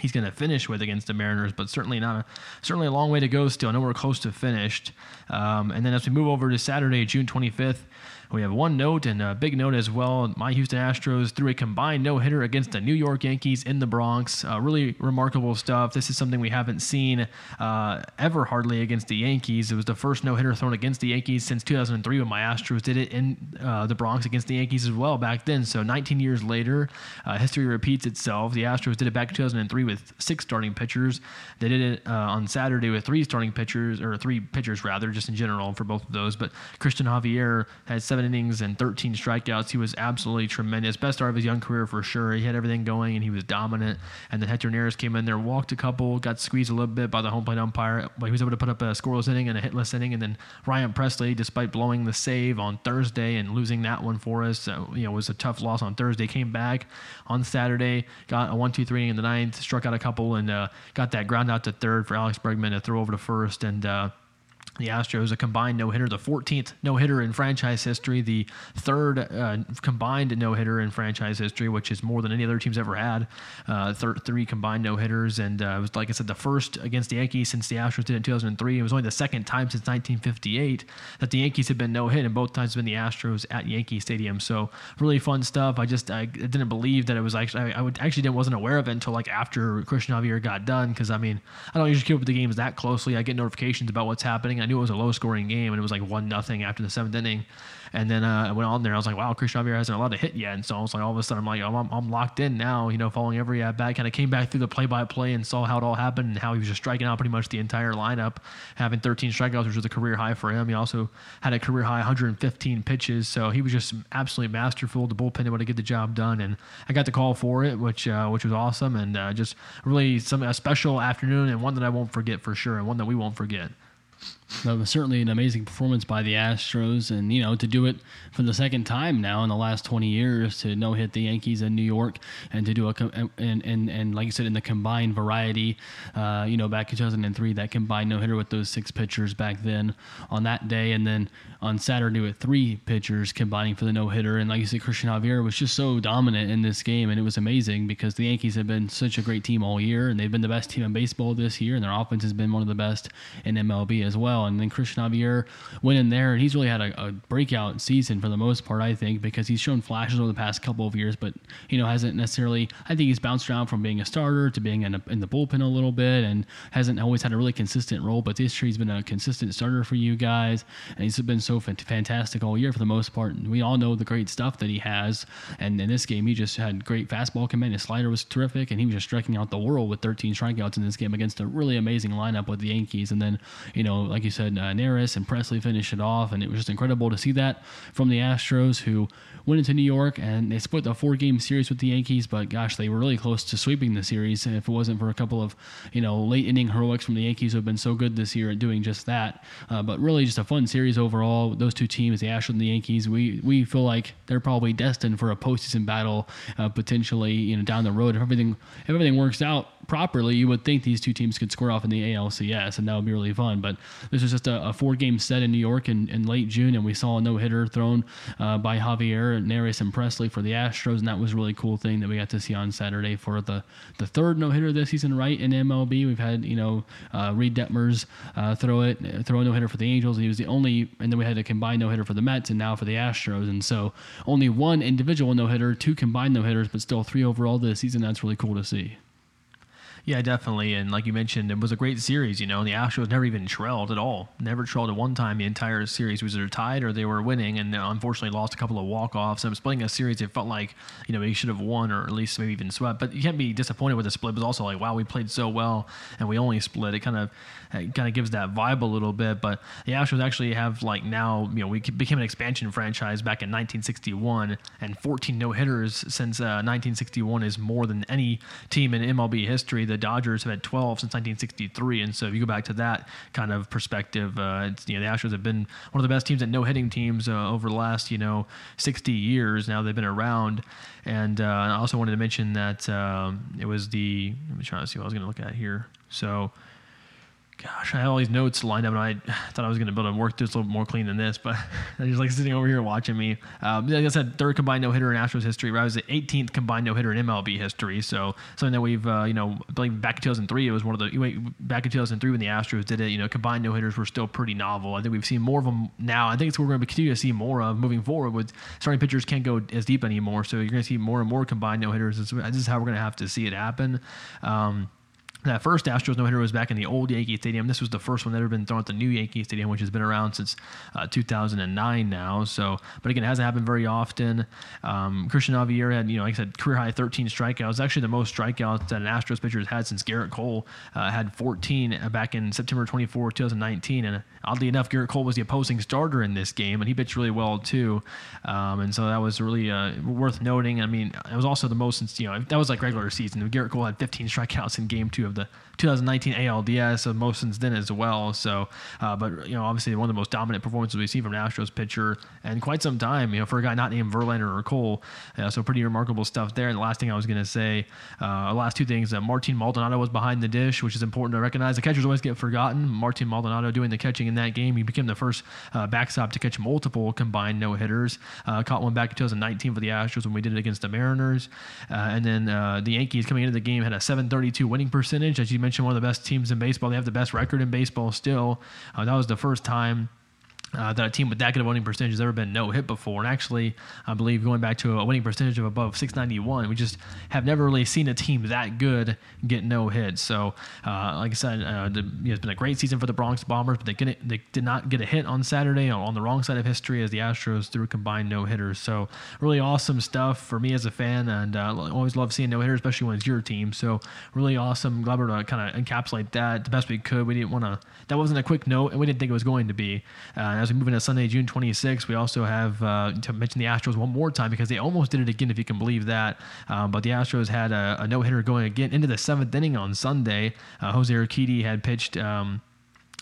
he's going to finish with against the Mariners, but certainly not a certainly a long way to go still. Nowhere close to finished. Um, and then as we move over to Saturday, June 25th, we have one note and a big note as well. My Houston Astros threw a combined no hitter against the New York Yankees in the Bronx. Uh, really remarkable stuff. This is something we haven't seen uh, ever hardly against the Yankees. It was the first no hitter thrown against the Yankees since 2003 when my Astros did it in uh, the Bronx against the Yankees as well back then. So 19 years later, uh, history repeats itself. The Astros did it back in 2003 with six starting pitchers. They did it uh, on Saturday with three starting pitchers, or three pitchers rather, just in general for both of those. But Cristian Javier had seven seven innings and 13 strikeouts. He was absolutely tremendous. Best start of his young career for sure. He had everything going and he was dominant. And then Hector Neris came in there, walked a couple, got squeezed a little bit by the home plate umpire, but he was able to put up a scoreless inning and a hitless inning. And then Ryan Pressly, despite blowing the save on Thursday and losing that one for us, uh, you know, was a tough loss on Thursday. Came back on Saturday, got a one-two-three in the ninth, struck out a couple, and uh, got that ground out to third for Alex Bregman to throw over to first. And uh, the Astros a combined no hitter, the 14th no hitter in franchise history, the third uh, combined no hitter in franchise history, which is more than any other team's ever had. Uh, thir- three combined no hitters, and uh, it was like I said, the first against the Yankees since the Astros did it in 2003. It was only the second time since 1958 that the Yankees had been no hit, and both times been the Astros at Yankee Stadium. So really fun stuff. I just I didn't believe that it was actually I, I would actually didn't wasn't aware of it until like after Cristian Javier got done because I mean I don't usually keep up with the games that closely. I get notifications about what's happening. I knew it was a low scoring game and it was like one nothing after the seventh inning. And then uh, I went on there. I was like, wow, Chris Javier hasn't allowed to hit yet. And so I was like, all of a sudden, I'm like, oh, I'm, I'm locked in now, you know, following every at bat. Kind of came back through the play by play and saw how it all happened and how he was just striking out pretty much the entire lineup, having 13 strikeouts, which was a career high for him. He also had a career high 115 pitches. So he was just absolutely masterful. The bullpen able to get the job done. And I got the call for it, which uh, which was awesome. And uh, just really some a special afternoon and one that I won't forget for sure and one that we won't forget. Certainly an amazing performance by the Astros, and you know to do it for the second time now in the last 20 years to no hit the Yankees in New York, and to do a and and and like you said in the combined variety, uh, you know back in 2003 that combined no hitter with those six pitchers back then on that day, and then on Saturday with three pitchers combining for the no hitter, and like you said, Cristian Javier was just so dominant in this game, and it was amazing because the Yankees have been such a great team all year, and they've been the best team in baseball this year, and their offense has been one of the best in MLB as well. And then Cristian Javier went in there, and he's really had a, a, breakout season for the most part, I think, because he's shown flashes over the past couple of years, but you know hasn't necessarily. I think he's bounced around from being a starter to being in, a, in the bullpen a little bit, and hasn't always had a really consistent role. But this year he's been a consistent starter for you guys, and he's been so fantastic all year for the most part. And we all know the great stuff that he has, and in this game he just had great fastball command. His slider was terrific, and he was just striking out the world with 13 strikeouts in this game against a really amazing lineup with the Yankees. And then you know, like you said, uh, Neris and Pressly finished it off, and it was just incredible to see that from the Astros, who went into New York and they split the four game series with the Yankees, but gosh, they were really close to sweeping the series if it wasn't for a couple of you know late inning heroics from the Yankees who have been so good this year at doing just that. Uh, but really, just a fun series overall. Those two teams, the Astros and the Yankees, we we feel like they're probably destined for a postseason battle uh, potentially you know down the road if everything if everything works out properly, you would think these two teams could square off in the ALCS, and that would be really fun. But this was just a, a four-game set in New York in, in, late June, and we saw a no-hitter thrown uh, by Javier, Neris, and Pressly for the Astros, and that was a really cool thing that we got to see on Saturday for the the third no-hitter this season, right in MLB. We've had you know uh, Reid Detmers uh, throw it, throw a no-hitter for the Angels. and He was the only, and then we had a combined no-hitter for the Mets, and now for the Astros, and so only one individual no-hitter, two combined no-hitters, but still three overall this season. That's really cool to see. Yeah, definitely. And like you mentioned, it was a great series. You know, and the Astros never even trailed at all. Never trailed at one time the entire series. Was either tied or they were winning, and unfortunately lost a couple of walk offs. And splitting a series, it felt like you know they should have won or at least maybe even swept. But you can't be disappointed with the split. It was also like, wow, we played so well and we only split. It kind of it kind of gives that vibe a little bit. But the Astros actually have like now, you know, we became an expansion franchise back in 1961, and 14 no hitters since uh, 1961 is more than any team in MLB history. The The Dodgers have had 12 since 1963, and so if you go back to that kind of perspective, uh, you know the Astros have been one of the best teams at no hitting teams uh, over the last you know 60 years. Now they've been around, and uh, I also wanted to mention that um, it was the. Let me try to see what I was going to look at here. So gosh, I had all these notes lined up, and I thought I was going to be able to work this a little more clean than this, but just like sitting over here watching me. Um, like I said, third combined no hitter in Astros history. Right, I was the 18th combined no hitter in MLB history. So something that we've, uh, you know, I believe back in 2003, it was one of the back in 2003 when the Astros did it. You know, combined no hitters were still pretty novel. I think we've seen more of them now. I think it's what we're going to continue to see more of moving forward. With starting pitchers can't go as deep anymore, so you're going to see more and more combined no hitters. This is how we're going to have to see it happen. Um, that first Astros no hitter was back in the old Yankee Stadium. This was the first one that had been thrown at the new Yankee Stadium, which has been around since uh, 2009 now. So, but again, it hasn't happened very often. Um, Cristian Javier had, you know, like I said, career high 13 strikeouts. Actually, the most strikeouts that an Astros pitcher has had since Gerrit Cole uh, had 14 back in September 24, 2019. And oddly enough, Gerrit Cole was the opposing starter in this game, and he pitched really well too. Um, and so that was really uh, worth noting. I mean, it was also the most since you know that was like regular season. Gerrit Cole had 15 strikeouts in Game Two of the 2019 ALDS, so most since then as well. So, uh, but you know, obviously one of the most dominant performances we've seen from an Astros pitcher in quite some time. You know, for a guy not named Verlander or Cole, uh, so pretty remarkable stuff there. And the last thing I was going to say, uh, last two things, uh, Martin Maldonado was behind the dish, which is important to recognize. The catchers always get forgotten. Martin Maldonado doing the catching in that game, he became the first uh, backstop to catch multiple combined no hitters. Uh, caught one back in 2019 for the Astros when we did it against the Mariners, uh, and then the Yankees coming into the game had a 732 winning percentage, as you mentioned, one of the best teams in baseball. They have the best record in baseball still. Uh, that was the first time uh, that a team with that good of winning percentage has ever been no hit before. And actually, I believe going back to a winning percentage of above 691, we just have never really seen a team that good get no hits. So, uh, like I said, uh, the, you know, it's been a great season for the Bronx Bombers, but they, get they did not get a hit on Saturday on the wrong side of history as the Astros threw a combined no hitters. So, really awesome stuff for me as a fan, and uh, always love seeing no hitters, especially when it's your team. So, really awesome. Glad we're to kind of encapsulate that the best we could. We didn't want to, that wasn't a quick note, and we didn't think it was going to be. Uh, as we move into Sunday, June 26th, we also have uh, to mention the Astros one more time because they almost did it again, if you can believe that. Um, but the Astros had a, a no hitter going again into the seventh inning on Sunday. Uh, Jose Urquidy had pitched. Um,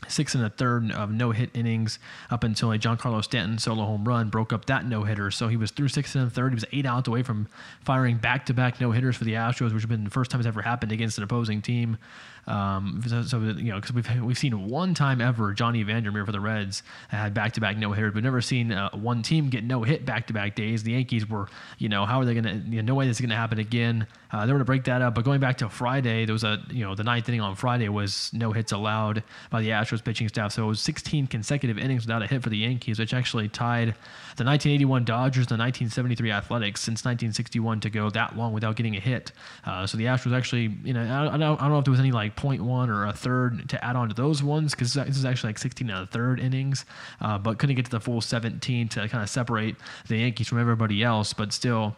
six and a third of no hit innings up until a Giancarlo Stanton solo home run broke up that no hitter. So he was through six and a third. He was eight outs away from firing back to back no hitters for the Astros, which has been the first time it's ever happened against an opposing team. Um, so, so, you know, because we've we've seen one time ever Johnny Vander Meer for the Reds had back to back no hitters, but never seen uh, one team get no hit back to back days. The Yankees were, you know, how are they going to? You know, no way this is going to happen again. Uh, they were to break that up. But going back to Friday, there was a, you know, the ninth inning on Friday was no hits allowed by the Astros pitching staff. So it was 16 consecutive innings without a hit for the Yankees, which actually tied the 1981 Dodgers, the 1973 Athletics since 1961 to go that long without getting a hit. Uh, so the Astros actually, you know, I, I, don't, I don't know if there was any like point one or a third to add on to those ones because this is actually like 16 and a third innings, uh, but couldn't get to the full 17 to kind of separate the Yankees from everybody else. But still,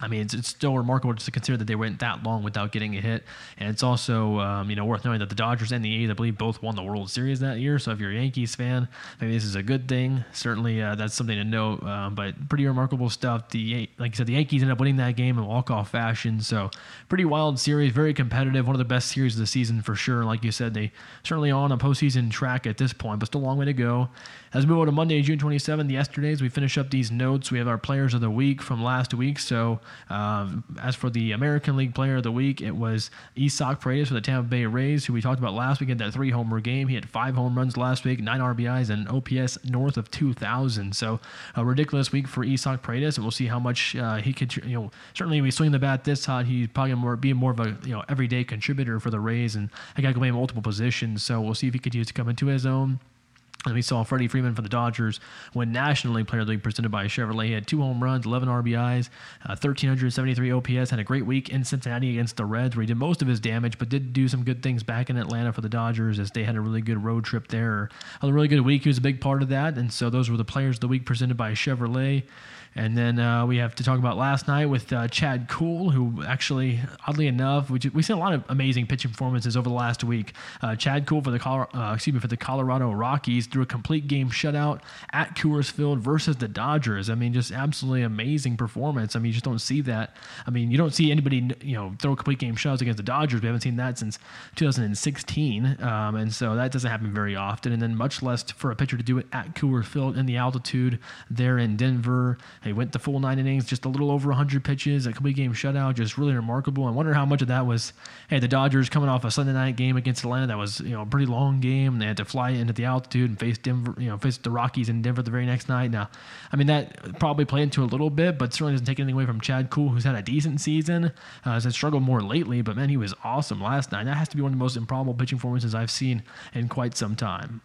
I mean, it's, it's still remarkable just to consider that they went that long without getting a hit. And it's also, um, you know, worth knowing that the Dodgers and the A's, I believe, both won the World Series that year. So if you're a Yankees fan, maybe this is a good thing. Certainly, uh, that's something to note. Um, but pretty remarkable stuff. The like I said, the Yankees ended up winning that game in walk-off fashion. So pretty wild series, very competitive. One of the best series of the season for sure. Like you said, they certainly on a postseason track at this point, but still a long way to go. As we move on to Monday, June 27th, yesterday's, we finish up these notes. We have our players of the week from last week. So uh, as for the American League Player of the Week, it was Isaac Paredes for the Tampa Bay Rays, who we talked about last week in that three homer game. He had five home runs last week, nine RBIs, and an OPS north of 2,000. So a ridiculous week for Isaac Paredes, and we'll see how much uh, he could. You know, certainly we swing the bat this hot, he's probably more be more of a you know everyday contributor for the Rays, and I got to play multiple positions. So we'll see if he continues to come into his own. And we saw Freddie Freeman for the Dodgers win National League Player of the Week presented by Chevrolet. He had two home runs, 11 RBIs, uh, 1,373 OPS. Had a great week in Cincinnati against the Reds where he did most of his damage, but did do some good things back in Atlanta for the Dodgers as they had a really good road trip there. A really good week. He was a big part of that. And so those were the Players of the Week presented by Chevrolet. And then uh, we have to talk about last night with uh, Chad Kuhl, who actually, oddly enough, we we've seen a lot of amazing pitching performances over the last week. Uh, Chad Kuhl for the Colorado, uh, excuse me for the Colorado Rockies threw a complete game shutout at Coors Field versus the Dodgers. I mean, just absolutely amazing performance. I mean, you just don't see that. I mean, you don't see anybody you know throw complete game shutouts against the Dodgers. We haven't seen that since 2016, um, and so that doesn't happen very often. And then much less for a pitcher to do it at Coors Field in the altitude there in Denver. He went the full nine innings, just a little over 100 pitches, a complete game shutout, just really remarkable. I wonder how much of that was, hey, the Dodgers coming off a Sunday night game against Atlanta that was, you know, a pretty long game. They had to fly into the altitude and face Denver, you know, face the Rockies in Denver the very next night. Now, I mean, that probably played into a little bit, but certainly doesn't take anything away from Chad Kuhl, who's had a decent season. Uh, has struggled more lately, but man, he was awesome last night. That has to be one of the most improbable pitching performances I've seen in quite some time.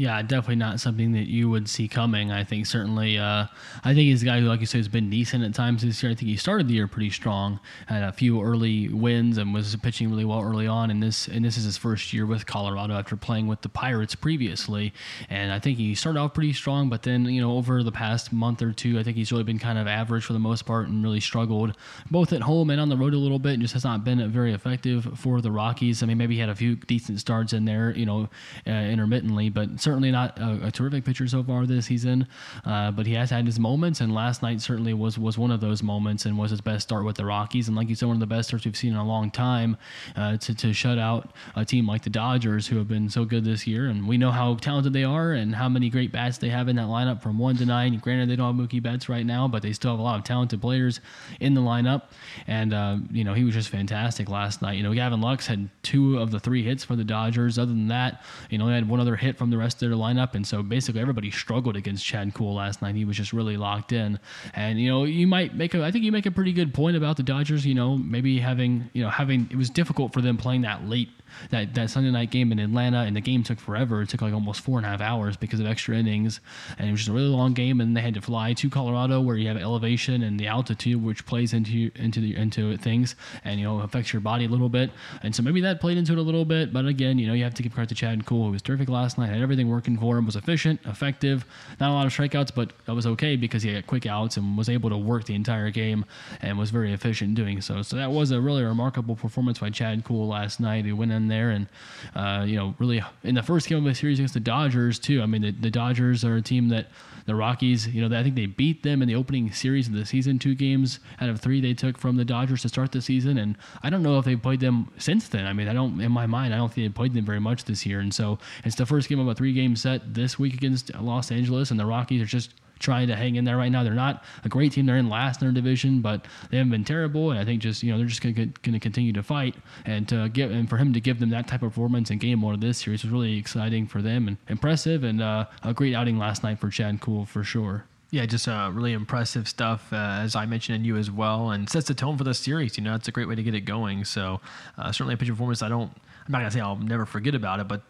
Yeah, definitely not something that you would see coming. I think certainly, uh, I think he's a guy who, like you said, has been decent at times this year. I think he started the year pretty strong, had a few early wins, and was pitching really well early on. And this, and this is his first year with Colorado after playing with the Pirates previously. And I think he started off pretty strong, but then you know over the past month or two, I think he's really been kind of average for the most part and really struggled both at home and on the road a little bit, and just has not been very effective for the Rockies. I mean, maybe he had a few decent starts in there, you know, uh, intermittently, but certainly not a, a, terrific pitcher so far this season, uh, but he has had his moments, and last night certainly was was one of those moments and was his best start with the Rockies. And like you said, one of the best starts we've seen in a long time uh, to, to shut out a team like the Dodgers, who have been so good this year. And we know how talented they are and how many great bats they have in that lineup from one to nine. Granted, they don't have Mookie Betts right now, but they still have a lot of talented players in the lineup. And, uh, you know, he was just fantastic last night. You know, Gavin Lux had two of the three hits for the Dodgers. Other than that, you know, they had one other hit from the rest their lineup. And so basically everybody struggled against Chad Kuhl last night. He was just really locked in. And, you know, you might make a, I think you make a pretty good point about the Dodgers, you know, maybe having, you know, having, it was difficult for them playing that late that, that Sunday night game in Atlanta, and the game took forever. It took like almost four and a half hours because of extra innings, and it was just a really long game. And they had to fly to Colorado, where you have elevation and the altitude, which plays into into the into things, and you know affects your body a little bit. And so maybe that played into it a little bit. But again, you know you have to give credit to Chad and Kuhl, who was terrific last night, had everything working for him, was efficient, effective, not a lot of strikeouts, but that was okay because he had quick outs and was able to work the entire game and was very efficient doing so. So that was a really remarkable performance by Chad Kuhl last night. He went in there and uh, you know really in the first game of the series against the Dodgers too. I mean the, the Dodgers are a team that the Rockies, you know, I think they beat them in the opening series of the season. Two games out of three they took from the Dodgers to start the season, and I don't know if they played them since then. I mean, I don't in my mind, I don't think they played them very much this year, and so it's the first game of a three-game set this week against Los Angeles, and the Rockies are just trying to hang in there right now. They're not a great team. They're in last in their division, but they haven't been terrible. And I think just you know they're just going to continue to fight and to give and for him to give them that type of performance in game one of this series was really exciting for them and impressive and uh, a great outing last night for Chad Kuhl for sure. Yeah, just uh, really impressive stuff, uh, as I mentioned in you as well, and sets the tone for the series. You know, it's a great way to get it going. So, uh, certainly a pitch performance I don't, I'm not going to say I'll never forget about it, but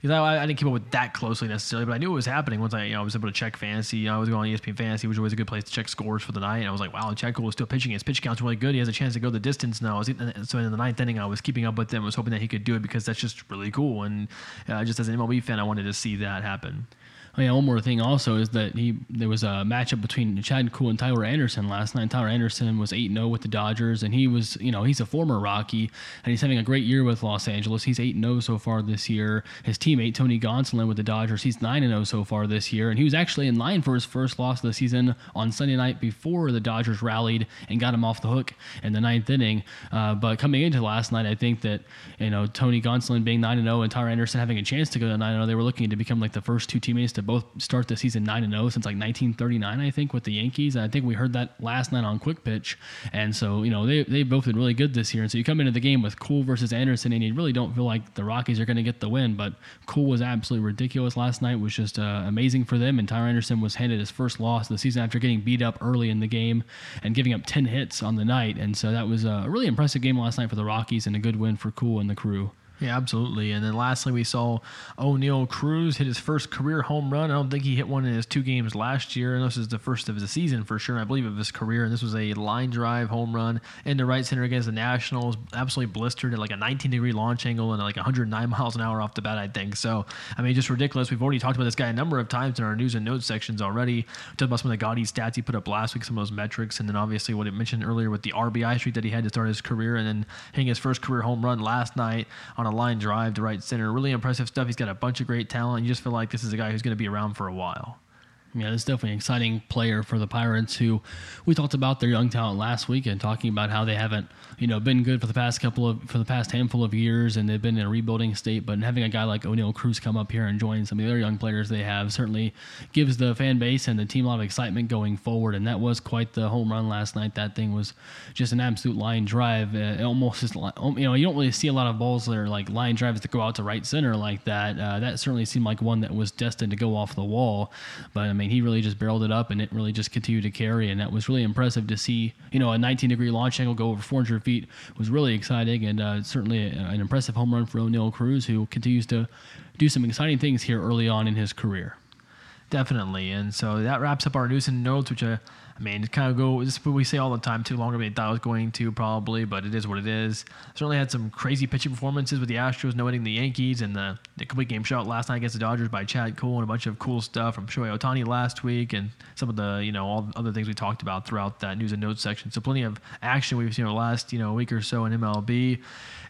because I, I, didn't keep up with that closely necessarily, but I knew it was happening once I, you know, I was able to check fantasy. You know, I was going on ESPN Fantasy, which was always a good place to check scores for the night. And I was like, wow, Chad Kuhl is still pitching. His pitch count's really good. He has a chance to go the distance now. So in the ninth inning, I was keeping up with him. I was hoping that he could do it because that's just really cool. And uh, just as an MLB fan, I wanted to see that happen. Oh, yeah, one more thing also is that he there was a matchup between Chad Kuhl and Tyler Anderson last night. Tyler Anderson was 8 0 with the Dodgers, and he was, you know, he's a former Rocky, and he's having a great year with Los Angeles. He's 8 0 so far this year. His teammate, Tony Gonsolin with the Dodgers, he's 9 0 so far this year, and he was actually in line for his first loss of the season on Sunday night before the Dodgers rallied and got him off the hook in the ninth inning. Uh, but coming into last night, I think that, you know, Tony Gonsolin being 9 0 and Tyler Anderson having a chance to go to 9 0, they were looking to become like the first two teammates to both start the season 9 and 0 since like 1939, I think, with the Yankees. And I think we heard that last night on Quick Pitch. And so, you know, they, they both been really good this year. And so you come into the game with Kuhl versus Anderson, and you really don't feel like the Rockies are going to get the win. But Kuhl was absolutely ridiculous last night, was just uh, amazing for them. And Tyler Anderson was handed his first loss of the season after getting beat up early in the game and giving up 10 hits on the night. And so that was a really impressive game last night for the Rockies and a good win for Kuhl and the crew. Yeah, absolutely. And then lastly, we saw Oneil Cruz hit his first career home run. I don't think he hit one in his two games last year. And this is the first of the season for sure, I believe, of his career. And this was a line drive home run into right center against the Nationals. Absolutely blistered at like a 19 degree launch angle and like 109 miles an hour off the bat, I think. So, I mean, just ridiculous. We've already talked about this guy a number of times in our news and notes sections already. Talked about some of the gaudy stats he put up last week, some of those metrics. And then obviously what it mentioned earlier with the RBI streak that he had to start his career and then hitting his first career home run last night on a line drive to right center. Really impressive stuff. He's got a bunch of great talent. You just feel like this is a guy who's going to be around for a while. Yeah, this is definitely an exciting player for the Pirates. Who we talked about their young talent last week and talking about how they haven't, you know, been good for the past couple of for the past handful of years, and they've been in a rebuilding state. But having a guy like Oneil Cruz come up here and join some of the other young players they have certainly gives the fan base and the team a lot of excitement going forward. And that was quite the home run last night. That thing was just an absolute line drive. Uh, almost just, you know, you don't really see a lot of balls that are like line drives that go out to right center like that. Uh, that certainly seemed like one that was destined to go off the wall. But I mean, he really just barreled it up and it really just continued to carry. And that was really impressive to see. You know, a 19 degree launch angle go over 400 feet was really exciting and uh, certainly an impressive home run for Oneil Cruz, who continues to do some exciting things here early on in his career. Definitely. And so that wraps up our news and notes, which uh, I mean, it kind of go. This is what we say all the time. Too longer than I thought I was going to probably, but it is what it is. Certainly had some crazy pitching performances with the Astros, no hitting the Yankees, and the, the complete game shot last night against the Dodgers by Chad Kuhl, and a bunch of cool stuff from Shohei Ohtani last week, and some of the you know all the other things we talked about throughout that news and notes section. So plenty of action we've seen over the last you know week or so in MLB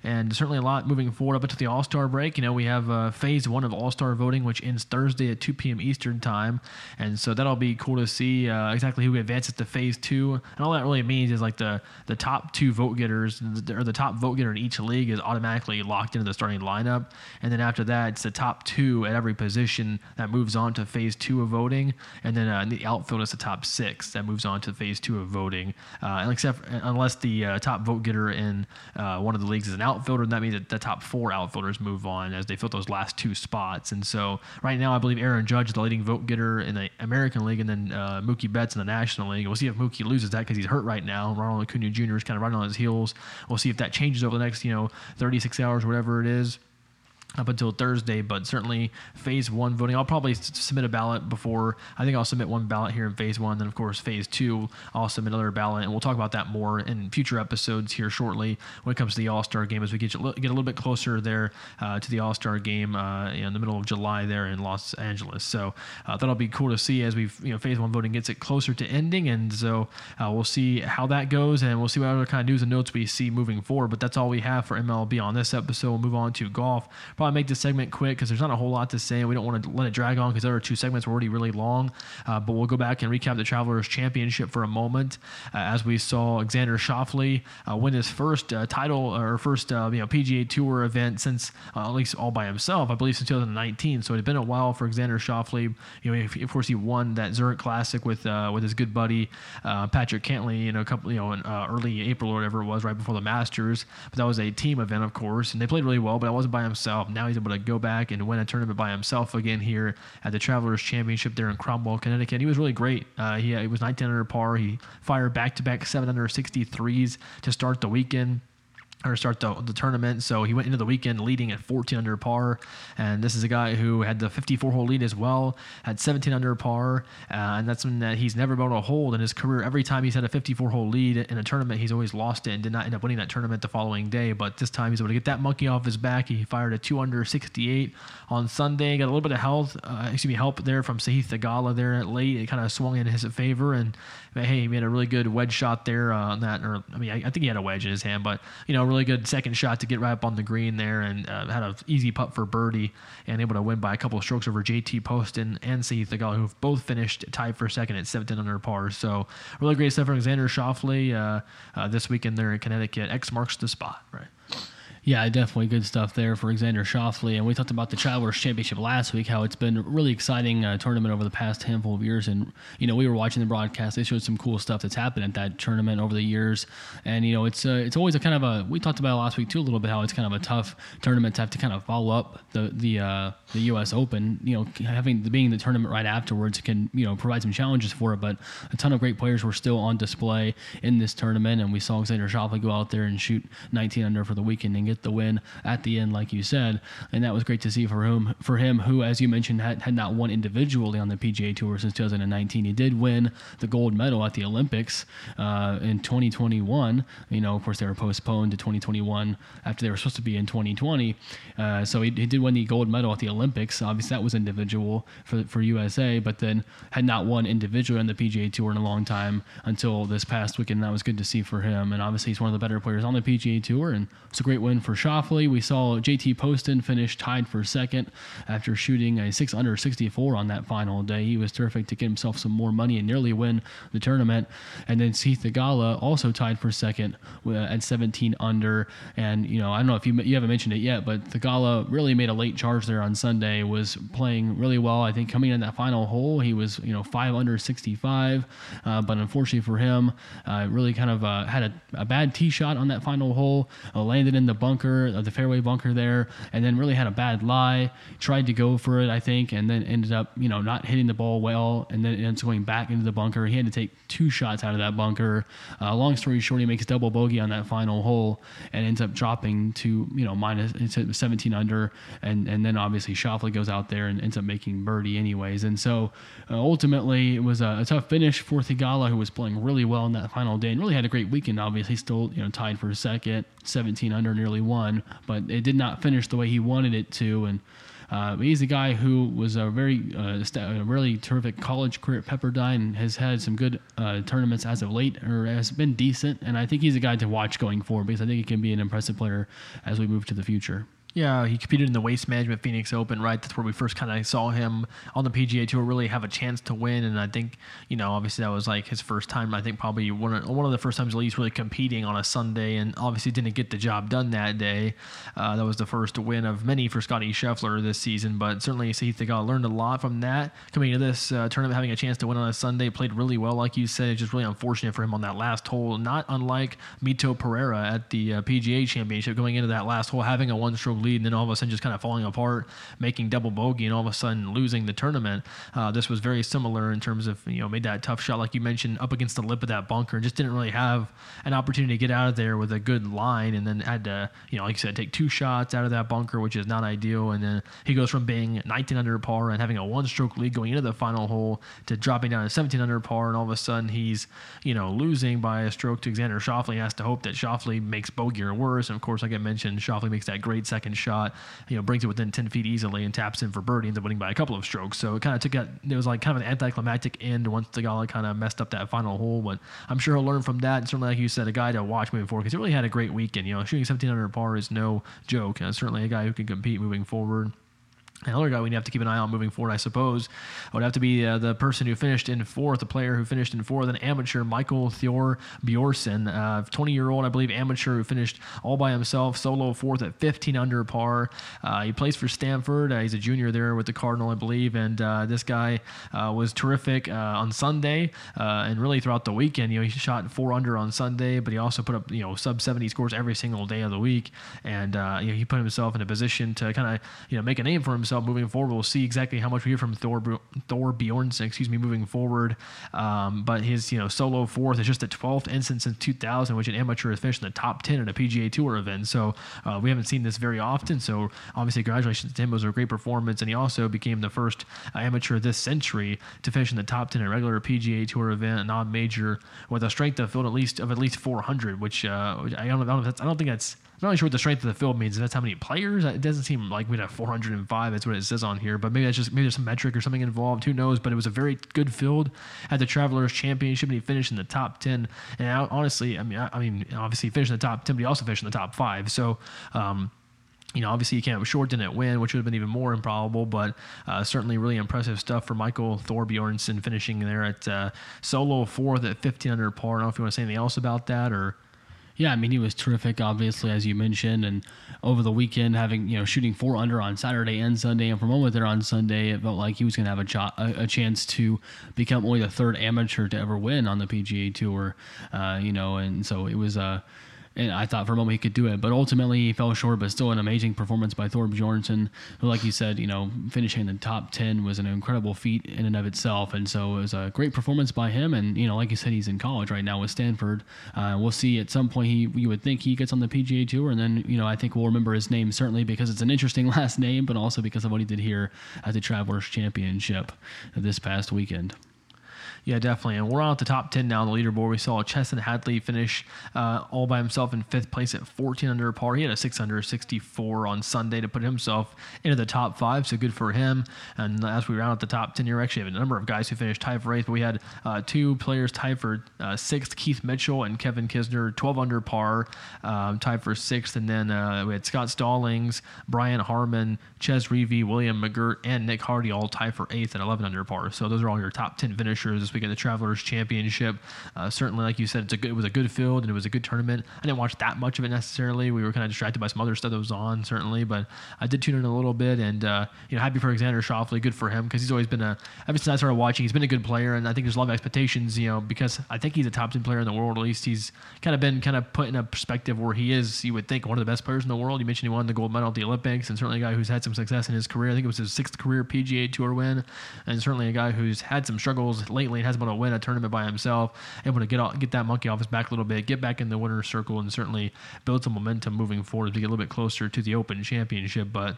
and certainly a lot moving forward up into the All Star break. You know, we have uh, phase one of All Star voting, which ends Thursday at 2 p.m. Eastern time, and so that'll be cool to see uh, exactly who advances to phase two. And all that really means is like the the top two vote getters or the top vote getter in each league is automatically locked into the starting lineup, and then after that, it's the top two at every position that moves on to phase two of voting, and then uh, the outfield is the top six that moves on to phase two of voting, uh, except unless the uh, top vote getter in uh, one of the leagues is an outfielder, and that means that the top four outfielders move on as they fill those last two spots. And so right now, I believe Aaron Judge is the leading vote getter in the American League, and then uh, Mookie Betts in the National League. We'll see if Mookie loses that because he's hurt right now. Ronald Acuna Jr. is kind of running on his heels. We'll see if that changes over the next, you know, 36 hours, whatever it is up until Thursday, but certainly phase one voting. I'll probably submit a ballot before. I think I'll submit one ballot here in phase one. Then, of course, phase two, I'll submit another ballot, and we'll talk about that more in future episodes here shortly when it comes to the All Star game as we get get a little bit closer there uh, to the All Star game uh, in the middle of July there in Los Angeles. So uh, that'll be cool to see as we you know phase one voting gets it closer to ending, and so uh, we'll see how that goes, and we'll see what other kind of news and notes we see moving forward. But that's all we have for MLB on this episode. We'll move on to golf. Probably make this segment quick because there's not a whole lot to say. We don't want to let it drag on because the other two segments were already really long. Uh, but we'll go back and recap the Travelers Championship for a moment uh, as we saw Xander Schauffele uh, win his first uh, title or first uh, you know PGA Tour event since at least all by himself, I believe, since 2019. So it had been a while for Xander Schauffele. You know, of course, he won that Zurich Classic with with his good buddy Patrick Cantlay. You know, a couple you know in early April or whatever it was, right before the Masters. But that was a team event, of course, and they played really well. But it wasn't by himself. Now he's able to go back and win a tournament by himself again here at the Travelers Championship there in Cromwell, Connecticut. He was really great. Uh, he, he was 19 under par. He fired back to back 7 under 63s to start the weekend or start the, the tournament. So he went into the weekend leading at 14 under par. And this is a guy who had the 54 hole lead as well, had 17 under par. Uh, and that's something that he's never been able to hold in his career. Every time he's had a 54 hole lead in a tournament, he's always lost it and did not end up winning that tournament the following day. But this time he's able to get that monkey off his back. He fired a 2 under 68 on Sunday. Got a little bit of health, uh, excuse me, help there from Sahith Theegala there at late. It kind of swung in his favor. And hey, he made a really good wedge shot there uh, on that. Or, I mean, I, I think he had a wedge in his hand, but, you know, really good second shot to get right up on the green there and uh, had an easy putt for birdie and able to win by a couple of strokes over JT Poston and Sahith Theegala, who both finished tied for second at 17 under par. So really great stuff from Xander Schauffele uh, uh, this weekend there in Connecticut. X marks the spot, right? Yeah, definitely good stuff there for Xander Schauffele. And we talked about the Travelers Championship last week, how it's been a really exciting uh, tournament over the past handful of years. And, you know, we were watching the broadcast. They showed some cool stuff that's happened at that tournament over the years. And, you know, it's uh, it's always a kind of a, we talked about last week too a little bit, how it's kind of a tough tournament to have to kind of follow up the, the, uh, the U.S. Open. You know, having being the tournament right afterwards can, you know, provide some challenges for it. But a ton of great players were still on display in this tournament. And we saw Xander Schauffele go out there and shoot 19 under for the weekend and get the win at the end, like you said, and that was great to see for him. For him, who, as you mentioned, had, had not won individually on the PGA Tour since 2019. He did win the gold medal at the Olympics uh, in 2021. You know, of course, they were postponed to 2021 after they were supposed to be in 2020. Uh, so he, he, did win the gold medal at the Olympics. Obviously, that was individual for for USA, but then had not won individually on the PGA Tour in a long time until this past weekend. That was good to see for him. And obviously, he's one of the better players on the PGA Tour, and it's a great win for Schauffele. We saw JT Poston finish tied for second after shooting a six under 64 on that final day. He was terrific to get himself some more money and nearly win the tournament. And then Sahith Theegala also tied for second at 17 under. And you know, I don't know if you you haven't mentioned it yet, but Theegala really made a late charge there on Sunday. Was playing really well. I think coming in that final hole, he was you know five under 65, uh, but unfortunately for him, uh, really kind of uh, had a, a, bad tee shot on that final hole. Uh, landed in the bunker, uh, the fairway bunker there, and then really had a bad lie. Tried to go for it, I think, and then ended up you know not hitting the ball well, and then ends going back into the bunker. He had to take two shots out of that bunker. Uh, long story short, he makes double bogey on that final hole and ends up dropping to you know minus 17 under, and and then obviously Schauffele goes out there and ends up making birdie anyways. And so uh, ultimately, it was a, a, tough finish for Theegala, who was playing really well in that final day and really had a great weekend. Obviously, still you know tied for second, 17 under, nearly won, but it did not finish the way he wanted it to, and. Uh, he's a guy who was a very, uh, a really terrific college career at Pepperdine has had some good uh, tournaments as of late, or has been decent. And I think he's a guy to watch going forward because I think he can be an impressive player as we move to the future. Yeah, he competed in the Waste Management Phoenix Open, right? That's where we first kind of saw him on the PGA Tour really have a chance to win. And I think, you know, obviously that was like his first time. I think probably one of, one of the first times at least really competing on a Sunday, and obviously didn't get the job done that day. Uh, that was the first win of many for Scotty Scheffler this season, but certainly Sahith Theegala learned a lot from that. Coming into this uh, tournament, having a chance to win on a Sunday, played really well, like you said. It's just really unfortunate for him on that last hole. Not unlike Mito Pereira at the uh, PGA Championship, going into that last hole, having a lead, and then all of a sudden just kind of falling apart, making double bogey, and all of a sudden losing the tournament. Uh, this was very similar in terms of you know made that tough shot like you mentioned up against the lip of that bunker, and just didn't really have an opportunity to get out of there with a good line, and then had to you know like you said take two shots out of that bunker, which is not ideal. And then he goes from being 19 under par and having a one-stroke lead going into the final hole to dropping down to 17 under par, and all of a sudden he's you know losing by a stroke to Xander Schauffele. Has to hope that Schauffele makes bogey or worse, and of course like I mentioned, Schauffele makes that great second shot you know, brings it within 10 feet easily and taps in for birdie, ends up winning by a couple of strokes. So it kind of took that, it was like kind of an anticlimactic end once Theegala kind of messed up that final hole. But I'm sure he'll learn from that. And certainly, like you said, a guy to watch moving forward because he really had a great weekend. You know, shooting 1700 par is no joke. And certainly a guy who can compete moving forward. Another guy we have to keep an eye on moving forward, I suppose, would have to be uh, the person who finished in fourth, the player who finished in fourth, an amateur, Michael Thor Bjorsen, 20 uh, year old, I believe, amateur who finished all by himself, solo fourth at 15 under par. Uh, he plays for Stanford. Uh, he's a junior there with the Cardinal, I believe. And uh, this guy uh, was terrific on Sunday and really throughout the weekend. You know, he shot four under on Sunday, but he also put up, you know, sub 70 scores every single day of the week. And, you know, he put himself in a position to kind of, you know, make a name for himself himself moving forward. We'll see exactly how much we hear from Thor Thorbjornsen, excuse me, moving forward. Um, but his you know solo fourth is just the 12th instance since 2000, which an amateur has finished in the top 10 at a PGA Tour event. So uh, we haven't seen this very often. So obviously, congratulations to him. It was a great performance, and he also became the first uh, amateur this century to finish in the top 10 at a regular PGA Tour event, a non-major, with a strength of field at least of at least 400. Which, uh, which I don't, I don't, I don't think that's I'm not really sure what the strength of the field means. That's how many players, it doesn't seem like we'd have 405. That's what it says on here. But maybe that's just maybe there's some metric or something involved. Who knows? But it was a very good field at the Travelers Championship, and he finished in the top 10. And I, honestly, I mean, I, I, mean, obviously he finished in the top 10, but he also finished in the top five. So. Um, you know, obviously you can't short didn't win, which would have been even more improbable, but uh, certainly really impressive stuff for Michael Thorbjornsen finishing there at uh, solo fourth at 1500 par. I don't know if you want to say anything else about that or. Yeah, I mean he was terrific, obviously as you mentioned, and over the weekend having you know shooting four under on Saturday and Sunday, and for a moment there on Sunday, it felt like he was going to have a, cho- a, a, chance to become only the third amateur to ever win on the PGA Tour, uh, you know, and so it was a. Uh, and I thought for a moment he could do it, but ultimately he fell short. But still, an amazing performance by Thorbjornsen, who, like you said, you know, finishing in the top ten was an incredible feat in and of itself. And so it was a great performance by him. And you know, like you said, he's in college right now with Stanford. Uh, we'll see at some point he you would think he gets on the PGA Tour, and then you know I think we'll remember his name certainly because it's an interesting last name, but also because of what he did here at the Travelers Championship this past weekend. Yeah, definitely. And we're on at the top 10 now on the leaderboard. We saw Chesson Hadley finish uh, all by himself in fifth place at 14 under par. He had a 6 under 64 on Sunday to put himself into the top five, so good for him. And as we round out the top 10, you actually have a number of guys who finished tied for eighth, but we had uh, two players tied for uh, sixth Keith Mitchell and Kevin Kisner, 12 under par, um, tied for sixth. And then uh, we had Scott Stallings, Brian Harman, Chez Reavie, William McGirt, and Nick Hardy all tied for eighth at 11 under par. So those are all your top 10 finishers this week the Travelers Championship. Uh, certainly, like you said, good, it was a good field and it was a good tournament. I didn't watch that much of it necessarily. We were kind of distracted by some other stuff that was on, certainly, but I did tune in a little bit and, uh, you know, happy for Alexander Schauffele. Good for him because he's always been a, ever since I started watching, he's been a good player. And I think there's a lot of expectations, you know, because I think he's a top 10 player in the world. At least he's kind of been kind of put in a perspective where he is, you would think, one of the best players in the world. You mentioned he won the gold medal at the Olympics and certainly a guy who's had some success in his career. I think it was his sixth career PGA Tour win, and certainly a guy who's had some struggles lately and hasn't been able to win a tournament by himself. Able to get off, get that monkey off his back a little bit, get back in the winner's circle, and certainly build some momentum moving forward as we get a little bit closer to the Open Championship. But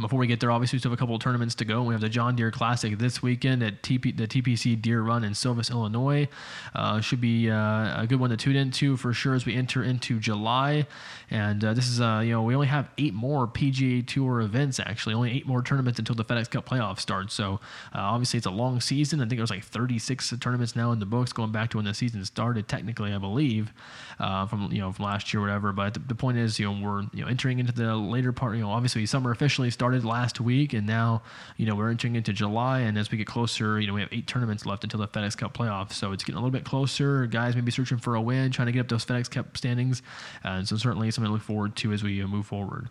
before we get there, obviously we still have a couple of tournaments to go. We have the John Deere Classic this weekend at TP, the TPC Deer Run in Silvis, Illinois. Uh, should be uh, a good one to tune into for sure as we enter into July. And uh, this is, uh, you know, we only have eight more PGA Tour events actually, only eight more tournaments until the FedEx Cup playoffs start. So uh, obviously it's a long season. I think there's like 36 tournaments now in the books going back to when the season started, technically, I believe, uh, from you know from last year, or whatever. But the, the point is, you know, we're you know entering into the later part. You know, obviously summer officially started last week, and now you know we're entering into July, and as we get closer, you know we have eight tournaments left until the FedEx Cup playoffs, so it's getting a little bit closer. Guys may be searching for a win, trying to get up those FedEx Cup standings, and so certainly something to look forward to as we uh, move forward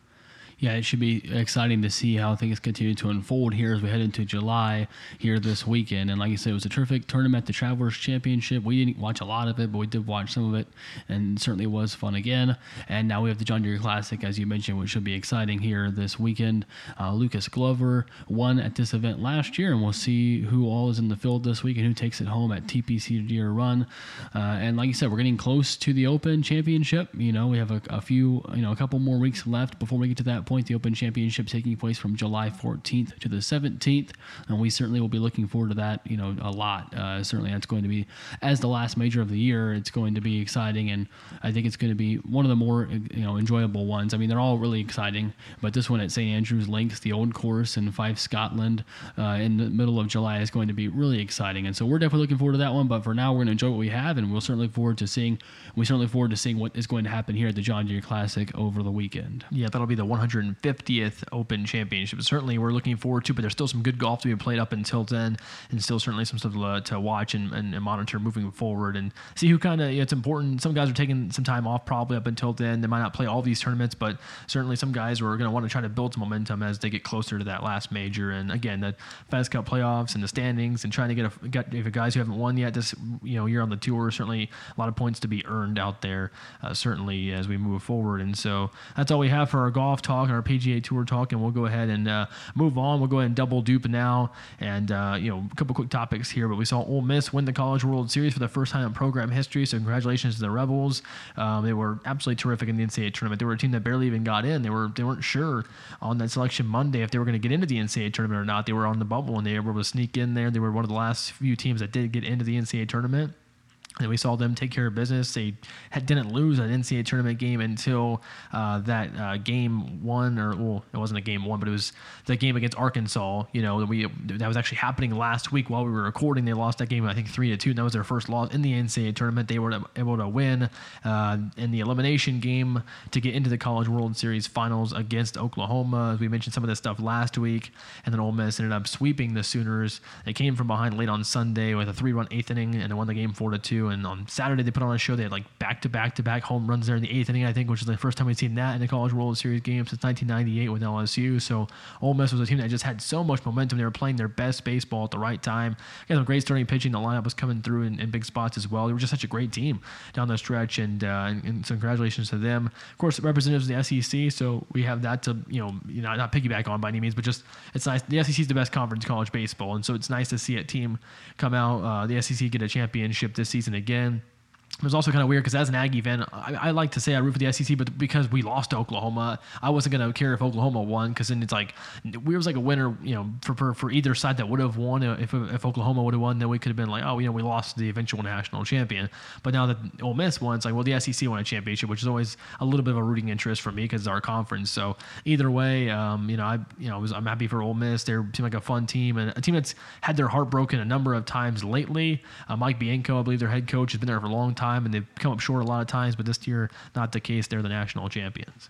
yeah, it should be exciting to see how things continue to unfold here as we head into July here this weekend. And like I said, it was a terrific tournament, the Travelers Championship. We didn't watch a lot of it, but we did watch some of it, and certainly was fun again. And now we have the John Deere Classic, as you mentioned, which should be exciting here this weekend. Uh, Lucas Glover won at this event last year, and we'll see who all is in the field this week and who takes it home at TPC Deer Run. Uh, and like you said, we're getting close to the Open Championship. You know, we have a, a few, you know, a couple more weeks left before we get to that point. The Open Championship taking place from July 14th to the 17th, and we certainly will be looking forward to that. You know, a lot. Uh, certainly, that's going to be as the last major of the year. It's going to be exciting, and I think it's going to be one of the more you know enjoyable ones. I mean, they're all really exciting, but this one at St Andrews Links, the old course in Fife, Scotland, uh, in the middle of July is going to be really exciting, and so we're definitely looking forward to that one. But for now, we're going to enjoy what we have, and we'll certainly look forward to seeing. We certainly look forward to seeing what is going to happen here at the John Deere Classic over the weekend. Yeah, that'll be the 150th Open Championship. Certainly, we're looking forward to, but there's still some good golf to be played up until then, and still certainly some stuff to, to watch and, and, and, monitor moving forward and see who kind of. it's important. Some guys are taking some time off probably up until then. They might not play all these tournaments, but certainly some guys are going to want to try to build some momentum as they get closer to that last major. And again, the FedEx Cup playoffs and the standings and trying to get a get if guys who haven't won yet this you know you're on the tour certainly a lot of points to be earned out there. Uh, certainly as we move forward, and so that's all we have for our golf talk and our PGA Tour talk, and we'll go ahead and uh, move on. We'll go ahead and double dupe now, and uh, you know a couple quick topics here. But we saw Ole Miss win the College World Series for the first time in program history. So congratulations to the Rebels. Um, they were absolutely terrific in the NCAA tournament. They were a team that barely even got in. They were they weren't sure on that selection Monday if they were going to get into the NCAA tournament or not. They were on the bubble and they were able to sneak in there. They were one of the last few teams that did get into the NCAA tournament. And we saw them take care of business. They had, didn't lose an NCAA tournament game until uh, that uh, game one, or well, it wasn't a game one, but it was the game against Arkansas. You know, we that was actually happening last week while we were recording. They lost that game, I think three to two. And that was their first loss in the NCAA tournament. They were able to win uh, in the elimination game to get into the College World Series finals against Oklahoma. As we mentioned some of this stuff last week, and then Ole Miss ended up sweeping the Sooners. They came from behind late on Sunday with a three-run eighth inning and they won the game four to two And on Saturday they put on a show. They had like back to back to back home runs there in the eighth inning, I think, which is the first time we've seen that in a College World Series game since 1998 with LSU. So Ole Miss was a team that just had so much momentum. They were playing their best baseball at the right time. Got some great starting pitching. The lineup was coming through in, in big spots as well. They were just such a great team down the stretch, and, uh, and, and so congratulations to them. Of course, representatives of the SEC, so we have that to you know you know not piggyback on by any means, but just it's nice. The SEC is the best conference college baseball, and so it's nice to see a team come out. Uh, the SEC get a championship this season again. It was also kind of weird because as an Aggie fan, I, I, like to say I root for the SEC, but because we lost to Oklahoma, I wasn't gonna care if Oklahoma won because then it's like we was like a winner, you know, for for, for either side that would have won. If if Oklahoma would have won, then we could have been like, oh, you know, we lost the eventual national champion. But now that Ole Miss won, it's like, well, the SEC won a championship, which is always a little bit of a rooting interest for me because it's our conference. So either way, um, you know, I you know, was, I'm happy for Ole Miss. They seem like a fun team and a team that's had their heart broken a number of times lately. Uh, Mike Bianco, I believe their head coach, has been there for a long time, and they've come up short a lot of times, but this year, not the case. They're the national champions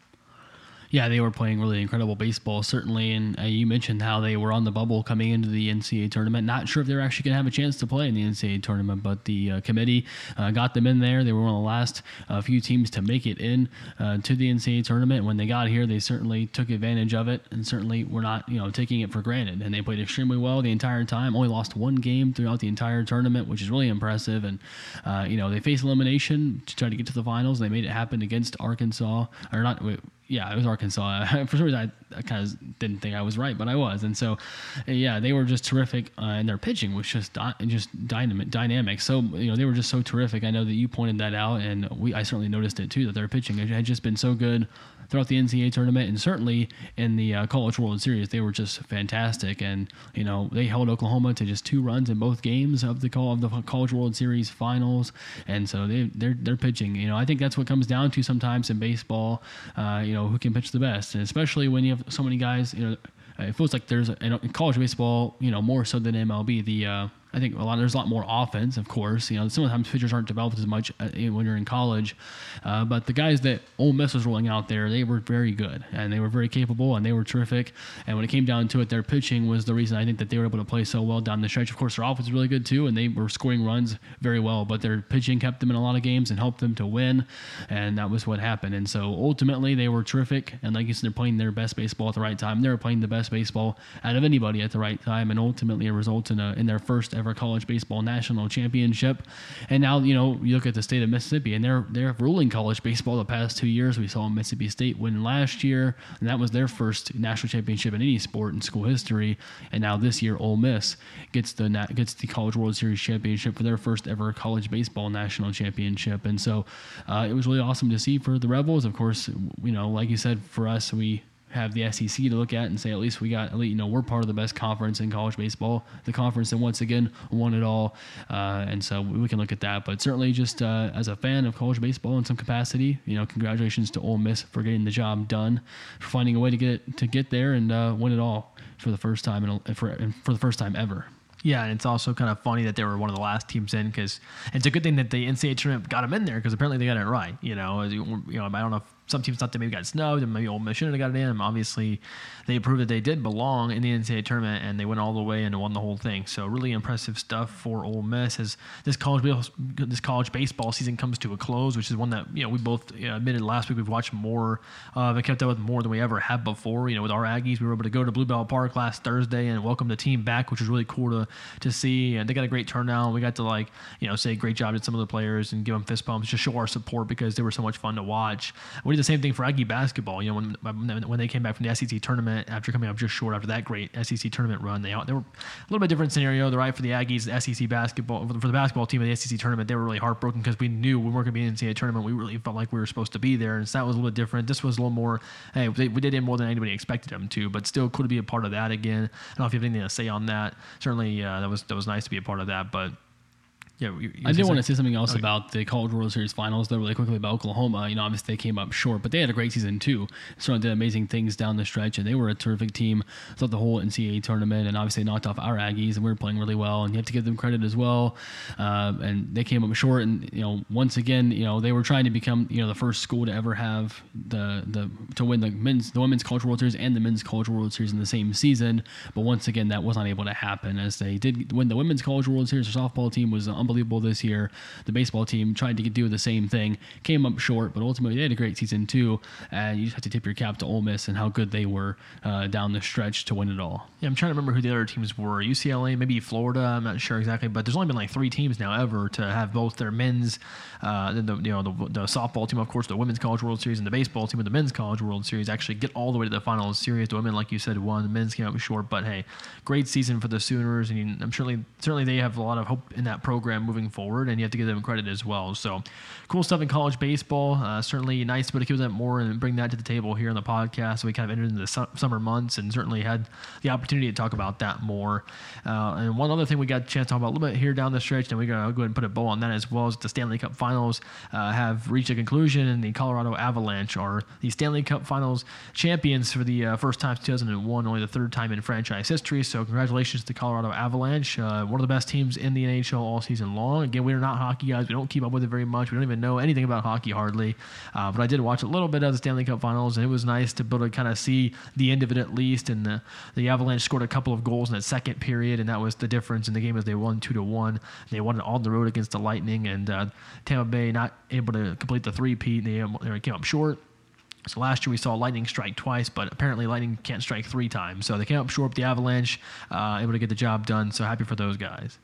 yeah, they were playing really incredible baseball, certainly. And uh, you mentioned how they were on the bubble coming into the NCAA tournament. Not sure if they're actually going to have a chance to play in the NCAA tournament, but the uh, committee uh, got them in there. They were one of the last uh, few teams to make it in uh, to the NCAA tournament. When they got here, they certainly took advantage of it, and certainly were not, you know, taking it for granted. And they played extremely well the entire time. Only lost one game throughout the entire tournament, which is really impressive. And uh, you know, they faced elimination to try to get to the finals. They made it happen against Arkansas, or not yeah, it was Arkansas. For some reason, I, I kind of didn't think I was right, but I was. And so, yeah, they were just terrific, uh, and their pitching was just di- just dynamic. Dynamic. So you know, they were just so terrific. I know that you pointed that out, and we I certainly noticed it too that their pitching had just been so good throughout the NCAA tournament and certainly in the uh, College World Series. They were just fantastic, and you know they held Oklahoma to just two runs in both games of the call of the College World Series finals, and so they they're they're pitching. You know, I think that's what comes down to sometimes in baseball. Uh, you know, who can pitch the best, and especially when you have so many guys. You know, it feels like there's in college baseball, you know, more so than MLB. The uh, I think a lot there's a lot more offense, of course. You know, sometimes pitchers aren't developed as much uh, when you're in college, uh, but the guys that Ole Miss was rolling out there, they were very good and they were very capable and they were terrific. And when it came down to it, their pitching was the reason I think that they were able to play so well down the stretch. Of course, their offense was really good too, and they were scoring runs very well. But their pitching kept them in a lot of games and helped them to win, and that was what happened. And so ultimately, they were terrific. And like you said, they're playing their best baseball at the right time. They were playing the best baseball out of anybody at the right time, and ultimately, it resulted in, a, in their first ever college baseball national championship. And now, you know, you look at the state of Mississippi, and they're they're ruling college baseball the past two years. We saw Mississippi State win last year, and that was their first national championship in any sport in school history. And now this year, Ole Miss gets the gets the College World Series championship for their first ever college baseball national championship. And so, uh, it was really awesome to see for the Rebels. Of course, you know, like you said, for us, we have the SEC to look at and say at least we got you know we're part of the best conference in college baseball, the conference that once again won it all, uh, and so we can look at that. But certainly, just uh, as a fan of college baseball in some capacity, you know, congratulations to Ole Miss for getting the job done, for finding a way to get to get there and uh, win it all for the first time and for for the first time ever. Yeah, and it's also kind of funny that they were one of the last teams in because it's a good thing that the NCAA tournament got them in there because apparently they got it right. You know, you know, I don't know if some teams thought they maybe got snubbed and maybe Ole Miss shouldn't have got it in. Obviously, they proved that they did belong in the NCAA tournament and they went all the way and won the whole thing. So really impressive stuff for Ole Miss as this college this college baseball season comes to a close, which is one that you know we both you know, admitted last week we've watched more of and kept up with more than we ever have before. You know, with our Aggies, we were able to go to Blue Bell Park last Thursday and welcome the team back, which was really cool to to see. And they got a great turnout. We got to like you know say great job to some of the players and give them fist bumps, just show our support because they were so much fun to watch. We did the same thing for Aggie basketball. You know, when when they came back from the SEC tournament after coming up just short after that great SEC tournament run, they they were a little bit different scenario. The right for the Aggies, the SEC basketball for the basketball team of the SEC tournament, they were really heartbroken because we knew we weren't going to be in the NCAA tournament. We really felt like we were supposed to be there, and so that was a little bit different. This was a little more. Hey, we did it more than anybody expected them to, but still could be a part of that again. I don't know if you have anything to say on that. Certainly, uh, that was that was nice to be a part of that, but yeah, you, you I did want to say something else about the College World Series finals, though, really quickly about Oklahoma. You know, obviously they came up short, but they had a great season too. Certainly did amazing things down the stretch, and they were a terrific team throughout the whole NCAA tournament. And obviously knocked off our Aggies, and we were playing really well. And you have to give them credit as well. Uh, and they came up short, and you know, once again, you know, they were trying to become you know the first school to ever have the the to win the men's the women's College World Series and the men's College World Series in the same season. But once again, that was not able to happen as they did win the women's College World Series. Their softball team was unbelievable this year. The baseball team tried to do the same thing, came up short, but ultimately they had a great season too. And you just have to tip your cap to Ole Miss and how good they were uh, down the stretch to win it all. Yeah, I'm trying to remember who the other teams were. UCLA, maybe Florida. I'm not sure exactly, but there's only been like three teams now ever to have both their men's, uh, the, you know, the, the softball team, of course, the women's college World Series, and the baseball team of the men's college World Series actually get all the way to the final series. The women, like you said, won. The men's came up short, but hey, great season for the Sooners, and I'm certainly certainly they have a lot of hope in that program moving forward, and you have to give them credit as well. So, cool stuff in college baseball. Uh, certainly nice to be able to give that more and bring that to the table here on the podcast. So we kind of entered into the su- summer months and certainly had the opportunity to talk about that more. Uh, and one other thing we got a chance to talk about a little bit here down the stretch, and we're to go ahead and put a bow on that as well, is the Stanley Cup Finals uh, have reached a conclusion, and the Colorado Avalanche are the Stanley Cup Finals champions for the uh, first time since 2001, only the third time in franchise history. So congratulations to the Colorado Avalanche, uh, one of the best teams in the NHL all season long. Again, we're not hockey guys; we don't keep up with it very much. We don't even know anything about hockey hardly, uh, but I did watch a little bit of the Stanley Cup Finals, and it was nice to be able to kind of see the end of it at least. And the, the Avalanche scored a couple of goals in that second period, and that was the difference in the game as they won two to one. They won it on the road against the Lightning, and uh, Tampa Bay not able to complete the three-peat. They, they came up short. So last year we saw Lightning strike twice, but apparently Lightning can't strike three times. So they came up short the Avalanche, uh, able to get the job done. So happy for those guys.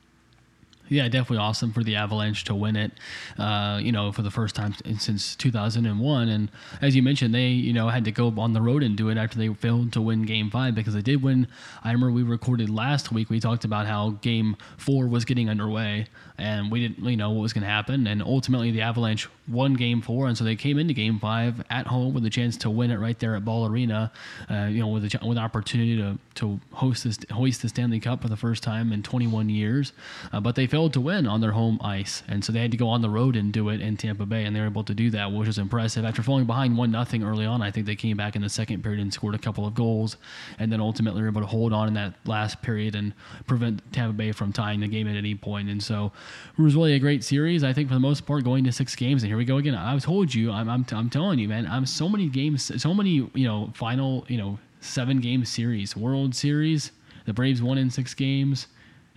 Yeah, definitely awesome for the Avalanche to win it, uh, you know, for the first time since 2001. And as you mentioned, they, you know, had to go on the road and do it after they failed to win game five because they did win. I remember we recorded last week, we talked about how game four was getting underway and we didn't really know what was going to happen. And ultimately, the Avalanche won game four. And so they came into game five at home with a chance to win it right there at Ball Arena, uh, you know, with, a, with an opportunity to, to host this, hoist the Stanley Cup for the first time in 21 years. Uh, but they failed to win on their home ice, and so they had to go on the road and do it in Tampa Bay, and they were able to do that, which was impressive. After falling behind one nothing early on, I think they came back in the second period and scored a couple of goals, and then ultimately were able to hold on in that last period and prevent Tampa Bay from tying the game at any point. And so it was really a great series, I think, for the most part, going to six games. And here we go again. I told you, I'm, I'm, I'm telling you, man, I'm so many games, so many, you know, final, you know, seven game series, World Series. The Braves won in six games.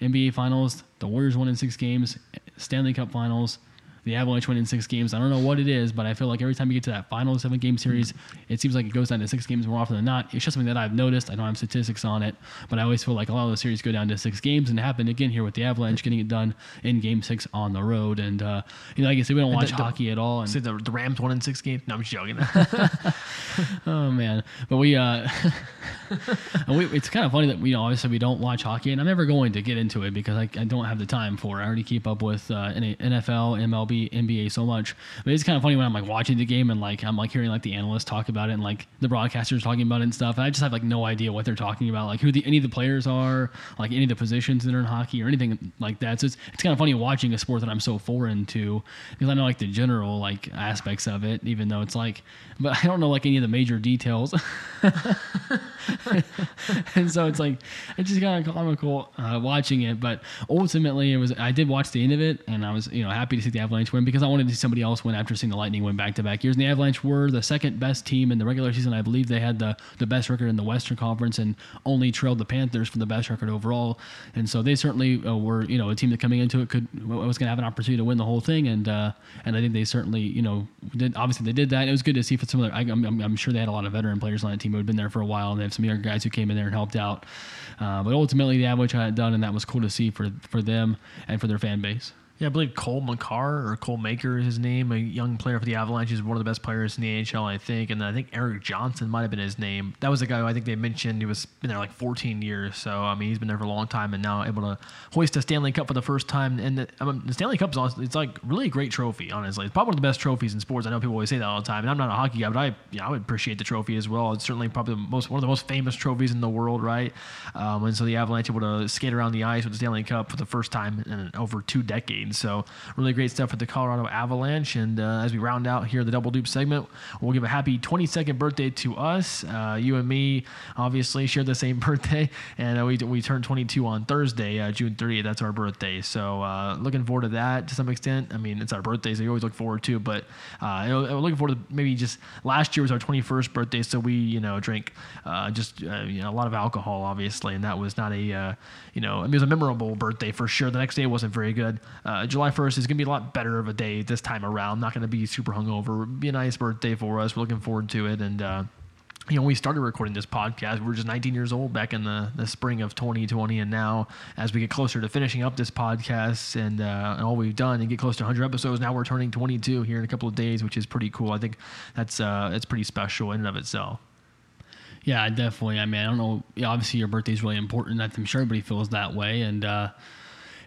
NBA Finals, the Warriors won in six games, Stanley Cup Finals, the Avalanche win in six games. I don't know what it is, but I feel like every time you get to that final seven game series, it seems like it goes down to six games more often than not. It's just something that I've noticed. I don't have statistics on it, but I always feel like a lot of the series go down to six games, and it happened again here with the Avalanche getting it done in Game Six on the road. And uh, you know, like I said, we don't watch the, hockey at all. And so the, the Rams won in six games. No, I'm just joking. oh man, but we. Uh, we, it's kind of funny that we you know, obviously we don't watch hockey, and I'm never going to get into it because I, I don't have the time for it. I already keep up with uh, NFL, MLB, NBA so much. But it's kind of funny when I'm like watching the game and like I'm like hearing like the analysts talk about it and like the broadcasters talking about it and stuff. And I just have like no idea what they're talking about, like who the, any of the players are, like any of the positions that are in hockey or anything like that. So it's it's kind of funny watching a sport that I'm so foreign to because I know like the general like aspects of it, even though it's like, but I don't know like any of the major details. and so it's like it's just kind of comical uh, watching it. But ultimately, it was I did watch the end of it, and I was you know happy to see the Avalanche win because I wanted to see somebody else win after seeing the Lightning win back to back years. And the Avalanche were the second best team in the regular season. I believe they had the the best record in the Western Conference and only trailed the Panthers for the best record overall. And so they certainly uh, were you know a team that coming into it could was going to have an opportunity to win the whole thing. And uh, and I think they certainly you know did obviously they did that. It was good to see for some of the, I, am I'm sure they had a lot of veteran players on that team who had been there for a while and they have some younger guys who came in there and helped out. Uh, but ultimately, the Avalanche had done, and that was cool to see for for them and for their fan base. Yeah, I believe Cole Makar or Cole Maker is his name, a young player for the Avalanche. He's one of the best players in the NHL, I think. And I think Erik Johnson might have been his name. That was the guy I think they mentioned. He was been there like 14 years. So I mean, he's been there for a long time and now able to hoist a Stanley Cup for the first time. And the, I mean, the Stanley Cup is it's like really a great trophy. Honestly, it's probably one of the best trophies in sports. I know people always say that all the time, and I'm not a hockey guy, but I yeah, I would appreciate the trophy as well. It's certainly probably the most one of the most famous trophies in the world, right? Um, and so the Avalanche able to skate around the ice with the Stanley Cup for the first time in over two decades. So really great stuff with the Colorado Avalanche. And uh, as we round out here the Double Dupe segment, we'll give a happy 22nd birthday to us. Uh, you and me obviously share the same birthday, and uh, we, we turned 22 on Thursday, uh, June 30th. That's our birthday. So uh, looking forward to that to some extent. I mean, it's our birthday, so you always look forward to. But looking forward to maybe just last year was our 21st birthday, so we you know drank just you know, a lot of alcohol, obviously, and that was not a you know it was a memorable birthday for sure. The next day wasn't very good uh, July 1st is going to be a lot better of a day this time around. Not going to be super hungover. It'll be a nice birthday for us. We're looking forward to it. And, uh, you know, we started recording this podcast. We were just 19 years old back in the, the spring of 2020. And now, as we get closer to finishing up this podcast and, uh, and all we've done and get close to 100 episodes, now we're turning 22 here in a couple of days, which is pretty cool. I think that's uh, that's pretty special in and of itself. Yeah, definitely. I mean, I don't know. Obviously, your birthday is really important. I'm sure everybody feels that way. And, uh,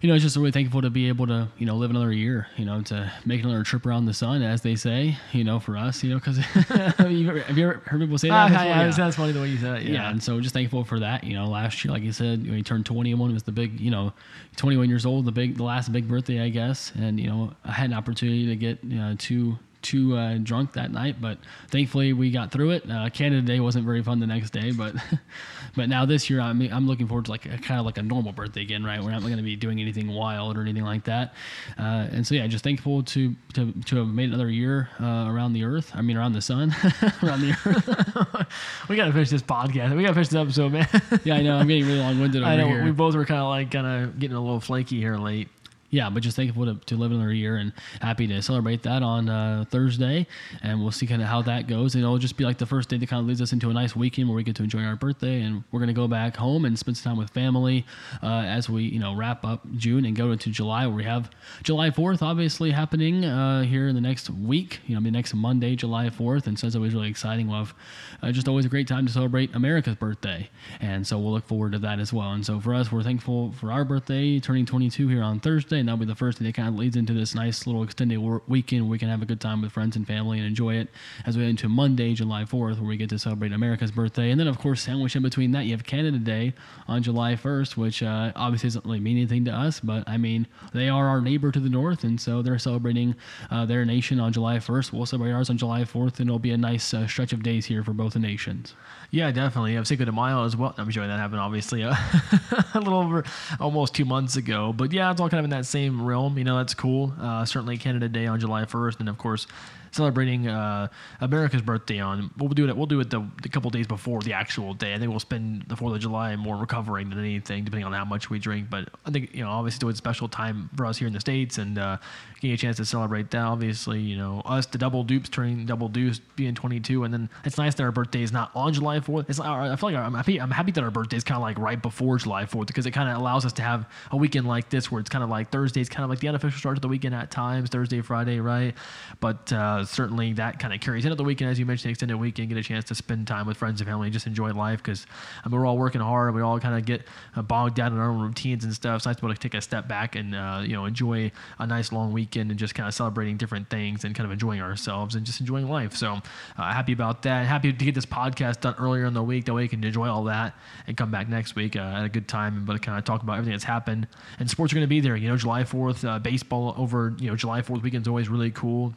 you know, it's just really thankful to be able to, you know, live another year, you know, to make another trip around the sun, as they say, you know, for us, you know, because have, you ever, have you ever heard people say that? Ah, before? yeah, that's funny the way you said it. yeah. Yeah. and so just thankful for that. You know, last year, like you said, when you turned 21 it was the big, you know, 21 years old, the big, the last big birthday, I guess. And you know, I had an opportunity to get you know, too too uh, drunk that night, but thankfully we got through it. Uh, Canada Day wasn't very fun the next day, but but now this year I'm I'm looking forward to like a, kind of like a normal birthday again, right? We're not going to be doing anything wild or anything like that. Uh, and so yeah, just thankful to to to have made another year uh, around the Earth. I mean, around the sun, around the Earth. we got to finish this podcast. We got to finish this episode, man. yeah, I know. I'm getting really long winded over I know here. we both were kind of like kind of getting a little flaky here late. Yeah, but just thankful to, to live another year and happy to celebrate that on uh, Thursday. And we'll see kind of how that goes. And it'll just be like the first day that kind of leads us into a nice weekend where we get to enjoy our birthday. And we're going to go back home and spend some time with family uh, as we, you know, wrap up June and go into July where we have July 4th obviously happening uh, here in the next week, you know, the next Monday, July 4th. And so it's always really exciting. We'll have uh, just always a great time to celebrate America's birthday. And so we'll look forward to that as well. And so for us, we're thankful for our birthday, turning 22 here on Thursday. And that'll be the first day that kind of leads into this nice little extended wor- weekend where we can have a good time with friends and family and enjoy it as we head into Monday, July 4th, where we get to celebrate America's birthday. And then, of course, sandwiched in between that, you have Canada Day on July 1st, which uh, obviously doesn't really mean anything to us, but I mean, they are our neighbor to the north. And so they're celebrating uh, their nation on July 1st. We'll celebrate ours on July 4th, and it'll be a nice uh, stretch of days here for both the nations. Yeah, definitely. Yeah, Cinco de Mayo as well. I'm sure that happened obviously uh, a little over almost two months ago. But yeah, it's all kind of in that same realm. You know, that's cool. Uh, certainly Canada Day on July 1st, and of course celebrating uh, America's birthday on. We'll do it. We'll do it the, the couple days before the actual day. I think we'll spend the Fourth of July more recovering than anything, depending on how much we drink. But I think you know, obviously, it's a special time for us here in the states, and uh, getting a chance to celebrate that. Obviously, you know, us the double dupes turning double deuce, being 22, and then it's nice that our birthday is not on July 4th. It's I feel like I'm happy. I'm happy that our birthday is kind of like right before July 4th because it kind of allows us to have a weekend like this where it's kind of like Thursday's kind of like the unofficial start to the weekend at times, Thursday, Friday, right? But uh, certainly that kind of carries into the weekend, as you mentioned, extended weekend, get a chance to spend time with friends and family, just enjoy life because I mean, we're all working hard. We all kind of get uh, bogged down in our own routines and stuff. So It's nice to be able to take a step back and uh, you know enjoy a nice long weekend and just kind of celebrating different things and kind of enjoying ourselves and just enjoying life. So uh, happy about that. Happy to get this podcast done earlier in the week. That way you can enjoy all that and come back next week uh, at a good time and kind of talk about everything that's happened. And sports are going to be there. You know, July 4th, uh, baseball over, you know, July 4th weekend is always really cool.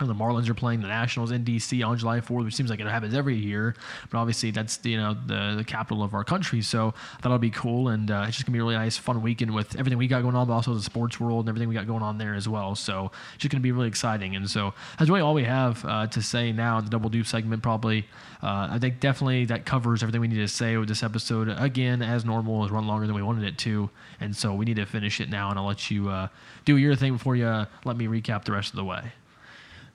And the Marlins are playing the Nationals in DC on July 4th, which seems like it happens every year. But obviously, that's you know the, the capital of our country, so that'll be cool. And uh, it's just gonna be a really nice, fun weekend with everything we got going on, but also the sports world and everything we got going on there as well. So it's just gonna be really exciting. And so that's really all we have uh, to say now in the Double Dupe segment. Probably, uh, I think definitely that covers everything we need to say with this episode. Again, as normal, has run longer than we wanted it to, and so we need to finish it now. And I'll let you uh, do your thing before you uh, let me recap the rest of the way.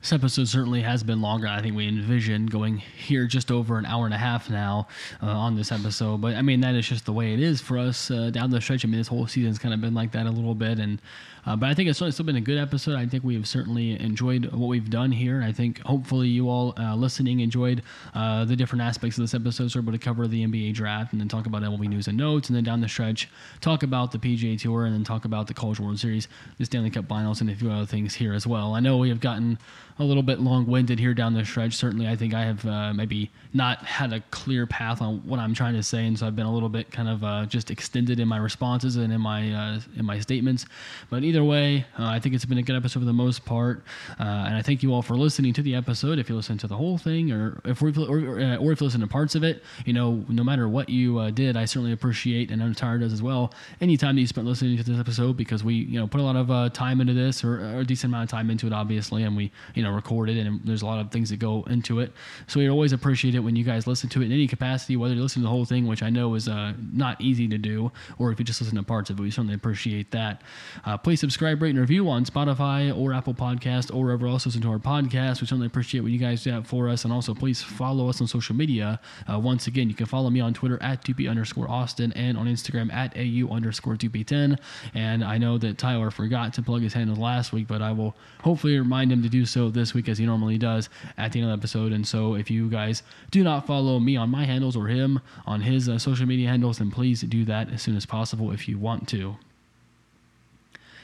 This episode certainly has been longer. I think we envisioned going here just over an hour and a half now uh, on this episode. But I mean, that is just the way it is for us uh, down the stretch. I mean, this whole season's kind of been like that a little bit. And uh, but I think it's still been a good episode. I think we have certainly enjoyed what we've done here. I think hopefully you all uh, listening enjoyed uh, the different aspects of this episode. So we're able to cover the NBA draft and then talk about MLB news and notes, and then down the stretch talk about the PGA Tour and then talk about the College World Series, the Stanley Cup Finals, and a few other things here as well. I know we have gotten a little bit long-winded here down the stretch. Certainly, I think I have uh, maybe not had a clear path on what I'm trying to say, and so I've been a little bit kind of uh, just extended in my responses and in my uh, in my statements. But either way, uh, I think it's been a good episode for the most part, uh, and I thank you all for listening to the episode. If you listen to the whole thing, or if we or, or, uh, if you listen to parts of it, you know, no matter what you did, I certainly appreciate, and Untired does as well. Any time that you spent listening to this episode, because we you know put a lot of time into this, or, or a decent amount of time into it, obviously, and we you know record it, and there's a lot of things that go into it. So we always appreciate it when you guys listen to it in any capacity, whether you listen to the whole thing, which I know is uh, not easy to do, or if you just listen to parts of it. We certainly appreciate that. Uh, please subscribe, rate, and review on Spotify or Apple Podcast or wherever else listen to our podcast. We certainly appreciate what you guys do for us. And also, please follow us on social media. Uh, once again, you can follow me on Twitter at 2P underscore Austin and on Instagram at AU underscore 2P10. And I know that Tyler forgot to plug his handle last week, but I will hopefully remind him to do so this week as he normally does at the end of the episode. And so if you guys do not follow me on my handles or him on his uh, social media handles, then please do that as soon as possible if you want to.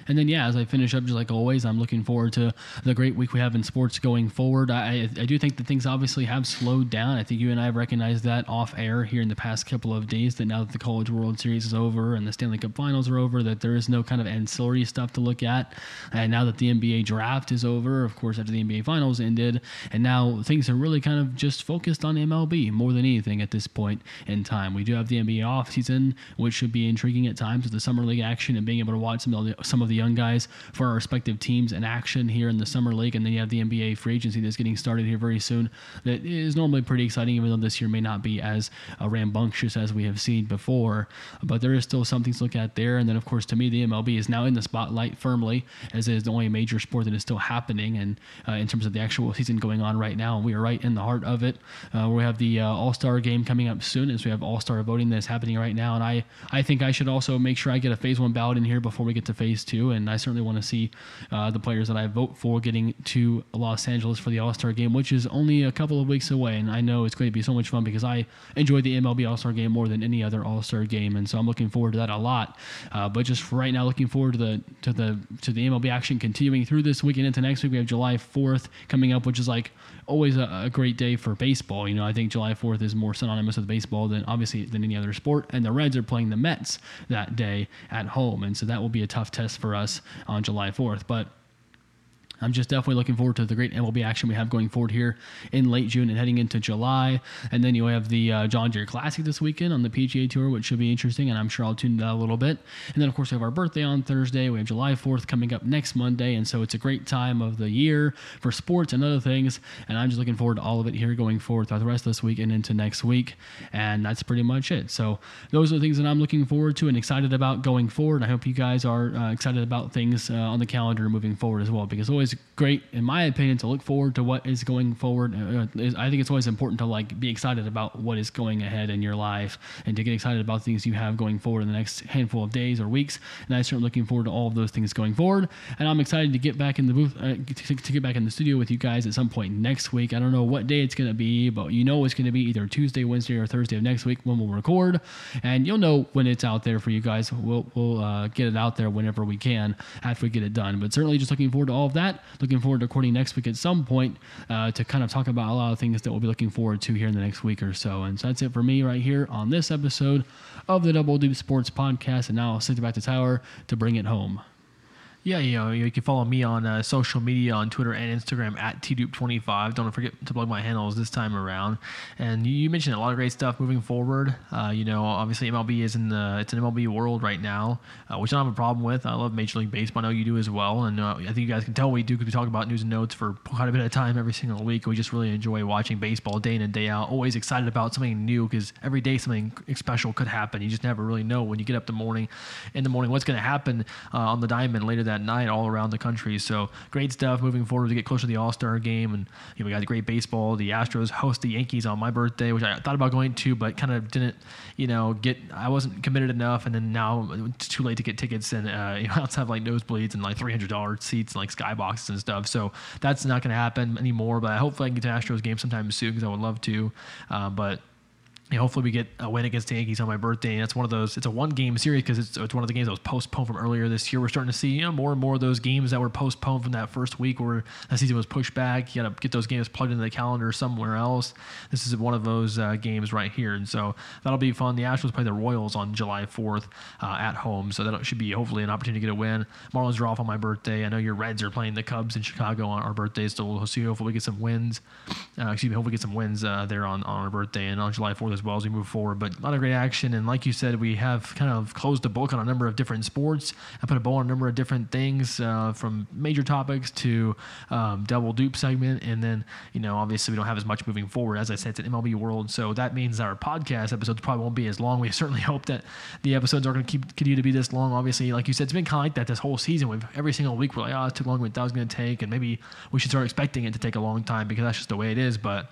And then, yeah, as I finish up, just like always, I'm looking forward to the great week we have in sports going forward. I, I do think that things obviously have slowed down. I think you and I have recognized that off air here in the past couple of days that now that the College World Series is over and the Stanley Cup Finals are over, that there is no kind of ancillary stuff to look at. And now that the NBA draft is over, of course, after the NBA Finals ended, and now things are really kind of just focused on MLB more than anything at this point in time. We do have the NBA off season, which should be intriguing at times with the summer league action and being able to watch some of the, some of the young guys for our respective teams in action here in the summer league, and then you have the NBA free agency that's getting started here very soon. That is normally pretty exciting, even though this year may not be as uh, rambunctious as we have seen before. But there is still something to look at there. And then, of course, to me, the MLB is now in the spotlight firmly, as it is the only major sport that is still happening, and uh, in terms of the actual season going on right now, we are right in the heart of it. Uh, we have the uh, All Star game coming up soon, as we have All Star voting that's happening right now, and I I think I should also make sure I get a Phase One ballot in here before we get to Phase Two, and I certainly want to see uh, the players that I vote for getting to Los Angeles for the All Star game, which is only a couple of weeks away. And I know it's going to be so much fun because I enjoy the MLB All Star game more than any other All Star game, and so I'm looking forward to that a lot. Uh, but just right now, looking forward to the to the to the MLB action continuing through this week and into next week. We have July 4th coming up, which is like always a, a, great day for baseball. You know, I think July 4th is more synonymous with baseball than obviously than any other sport. And the Reds are playing the Mets that day at home, and so that will be a tough test for us on July 4th. But I'm just definitely looking forward to the great MLB action we have going forward here in late June and heading into July. And then you have the uh, John Deere Classic this weekend on the PGA Tour, which should be interesting, and I'm sure I'll tune that a little bit. And then, of course, we have our birthday on Thursday. We have July 4th coming up next Monday, and so it's a great time of the year for sports and other things. And I'm just looking forward to all of it here going forward throughout the rest of this week and into next week. And that's pretty much it. So those are the things that I'm looking forward to and excited about going forward. I hope you guys are uh, excited about things uh, on the calendar moving forward as well, because always great, in my opinion, to look forward to what is going forward. Uh, I think it's always important to like be excited about what is going ahead in your life and to get excited about things you have going forward in the next handful of days or weeks. And I certainly looking forward to all of those things going forward. And I'm excited to get back in the booth, uh, to, to, get back in the studio with you guys at some point next week. I don't know what day it's going to be, but you know it's going to be either Tuesday, Wednesday, or Thursday of next week when we'll record. And you'll know when it's out there for you guys. We'll, we'll uh, get it out there whenever we can after we get it done. But certainly just looking forward to all of that. Looking forward to recording next week at some point uh, to kind of talk about a lot of things that we'll be looking forward to here in the next week or so. And so that's it for me right here on this episode of the Double Dupe Sports Podcast. And now I'll send it back to Tyler to bring it home. Yeah, you know, you can follow me on uh, social media on Twitter and Instagram at tdupe25. Don't forget to plug my handles this time around. And you mentioned a lot of great stuff moving forward. Uh, you know, obviously MLB is in the it's an MLB world right now, uh, which I don't have a problem with. I love Major League Baseball. I know you do as well, and uh, I think you guys can tell we do because we talk about news and notes for quite a bit of time every single week. We just really enjoy watching baseball day in and day out. Always excited about something new because every day something special could happen. You just never really know when you get up the morning in the morning what's going to happen uh, on the diamond later that night all around the country. So great stuff moving forward to get closer to the All Star game. And you know, we got the great baseball. The Astros host the Yankees on my birthday, which I thought about going to, but kind of didn't, you know, get. I wasn't committed enough, and then now it's too late to get tickets, and uh, you know, outside of like nosebleeds and like three hundred dollars seats and like skyboxes and stuff. So that's not going to happen anymore. But I hopefully I can get to Astros game sometime soon because I would love to. Uh, but hopefully we get a win against the Yankees on my birthday. And it's one of those. It's a one game series because it's, it's one of the games that was postponed from earlier this year. We're starting to see you know more and more of those games that were postponed from that first week where the season was pushed back. You got to get those games plugged into the calendar somewhere else. This is one of those uh, games right here, and so that'll be fun. The Astros play the Royals on July 4th uh, at home, so that should be hopefully an opportunity to get a win. Marlins are off on my birthday. I know your Reds are playing the Cubs in Chicago on our birthdays, so we'll see. Hopefully we get some wins. Uh, excuse me. Hopefully we get some wins uh, there on on our birthday and on July 4th as well as we move forward. But a lot of great action, and like you said, we have kind of closed the book on a number of different sports. I put a bow on a number of different things, uh, from major topics to um, double dupe segment, and then you know obviously we don't have as much moving forward. As I said, it's an MLB world, so that means our podcast episodes probably won't be as long. We certainly hope that the episodes are going to keep continue to be this long. Obviously, like you said, it's been kind of like that this whole season. We've every single week we're like, oh, it took longer than that was going to take, and maybe we should start expecting it to take a long time because that's just the way it is. But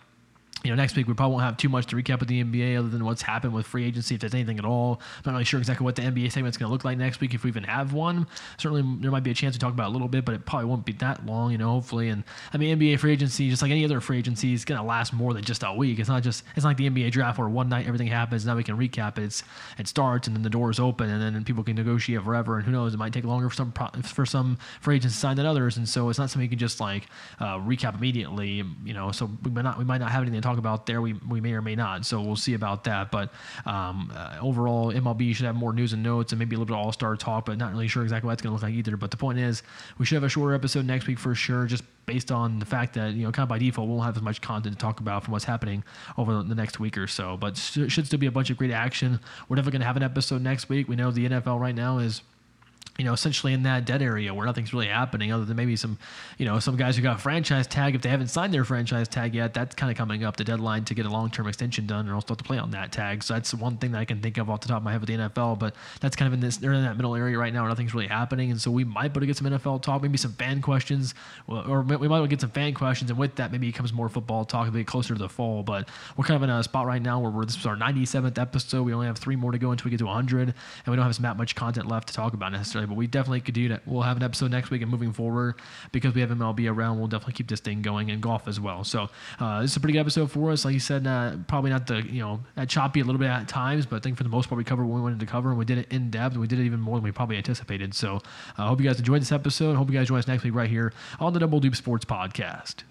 you know, next week we probably won't have too much to recap with the NBA other than what's happened with free agency, if there's anything at all. I'm not really sure exactly what the NBA segment's going to look like next week, if we even have one. Certainly, there might be a chance to talk about a little bit, but it probably won't be that long, you know, hopefully. And I mean, NBA free agency, just like any other free agency, is going to last more than just a week. It's not just, it's not like the NBA draft where one night everything happens, now we can recap it. It's, it starts and then the doors open and then people can negotiate forever. And who knows, it might take longer for some, for some free agents to sign than others. And so it's not something you can just like uh, recap immediately, you know, so we might not, we might not have anything to talk about there. We, we may or may not. So we'll see about that. But um, uh, overall, MLB should have more news and notes and maybe a little bit of all star talk, but not really sure exactly what it's going to look like either. But the point is, we should have a shorter episode next week for sure, just based on the fact that, you know, kind of by default, we won't have as much content to talk about from what's happening over the next week or so. But should still be a bunch of great action. We're definitely going to have an episode next week. We know the NFL right now is you know, essentially in that dead area where nothing's really happening other than maybe some, you know, some guys who got franchise tag. If they haven't signed their franchise tag yet, that's kind of coming up, the deadline to get a long term extension done and also to play on that tag. So that's one thing that I can think of off the top of my head with the NFL. But that's kind of in this, they're in that middle area right now where nothing's really happening. And so we might be able to get some NFL talk, maybe some fan questions, or we might get some fan questions. And with that, maybe it becomes more football talk a bit closer to the fall. But we're kind of in a spot right now where we're, this is our 97th episode. We only have three more to go until we get to 100. And we don't have that much content left to talk about necessarily. But we definitely could do that. We'll have an episode next week and moving forward because we have MLB around. We'll definitely keep this thing going and golf as well. So uh, this is a pretty good episode for us. Like you said, uh, probably not the you know choppy a little bit at times, but I think for the most part we covered what we wanted to cover and we did it in depth. We did it even more than we probably anticipated. So I uh, hope you guys enjoyed this episode. Hope you guys join us next week right here on the Double Dupe Sports Podcast.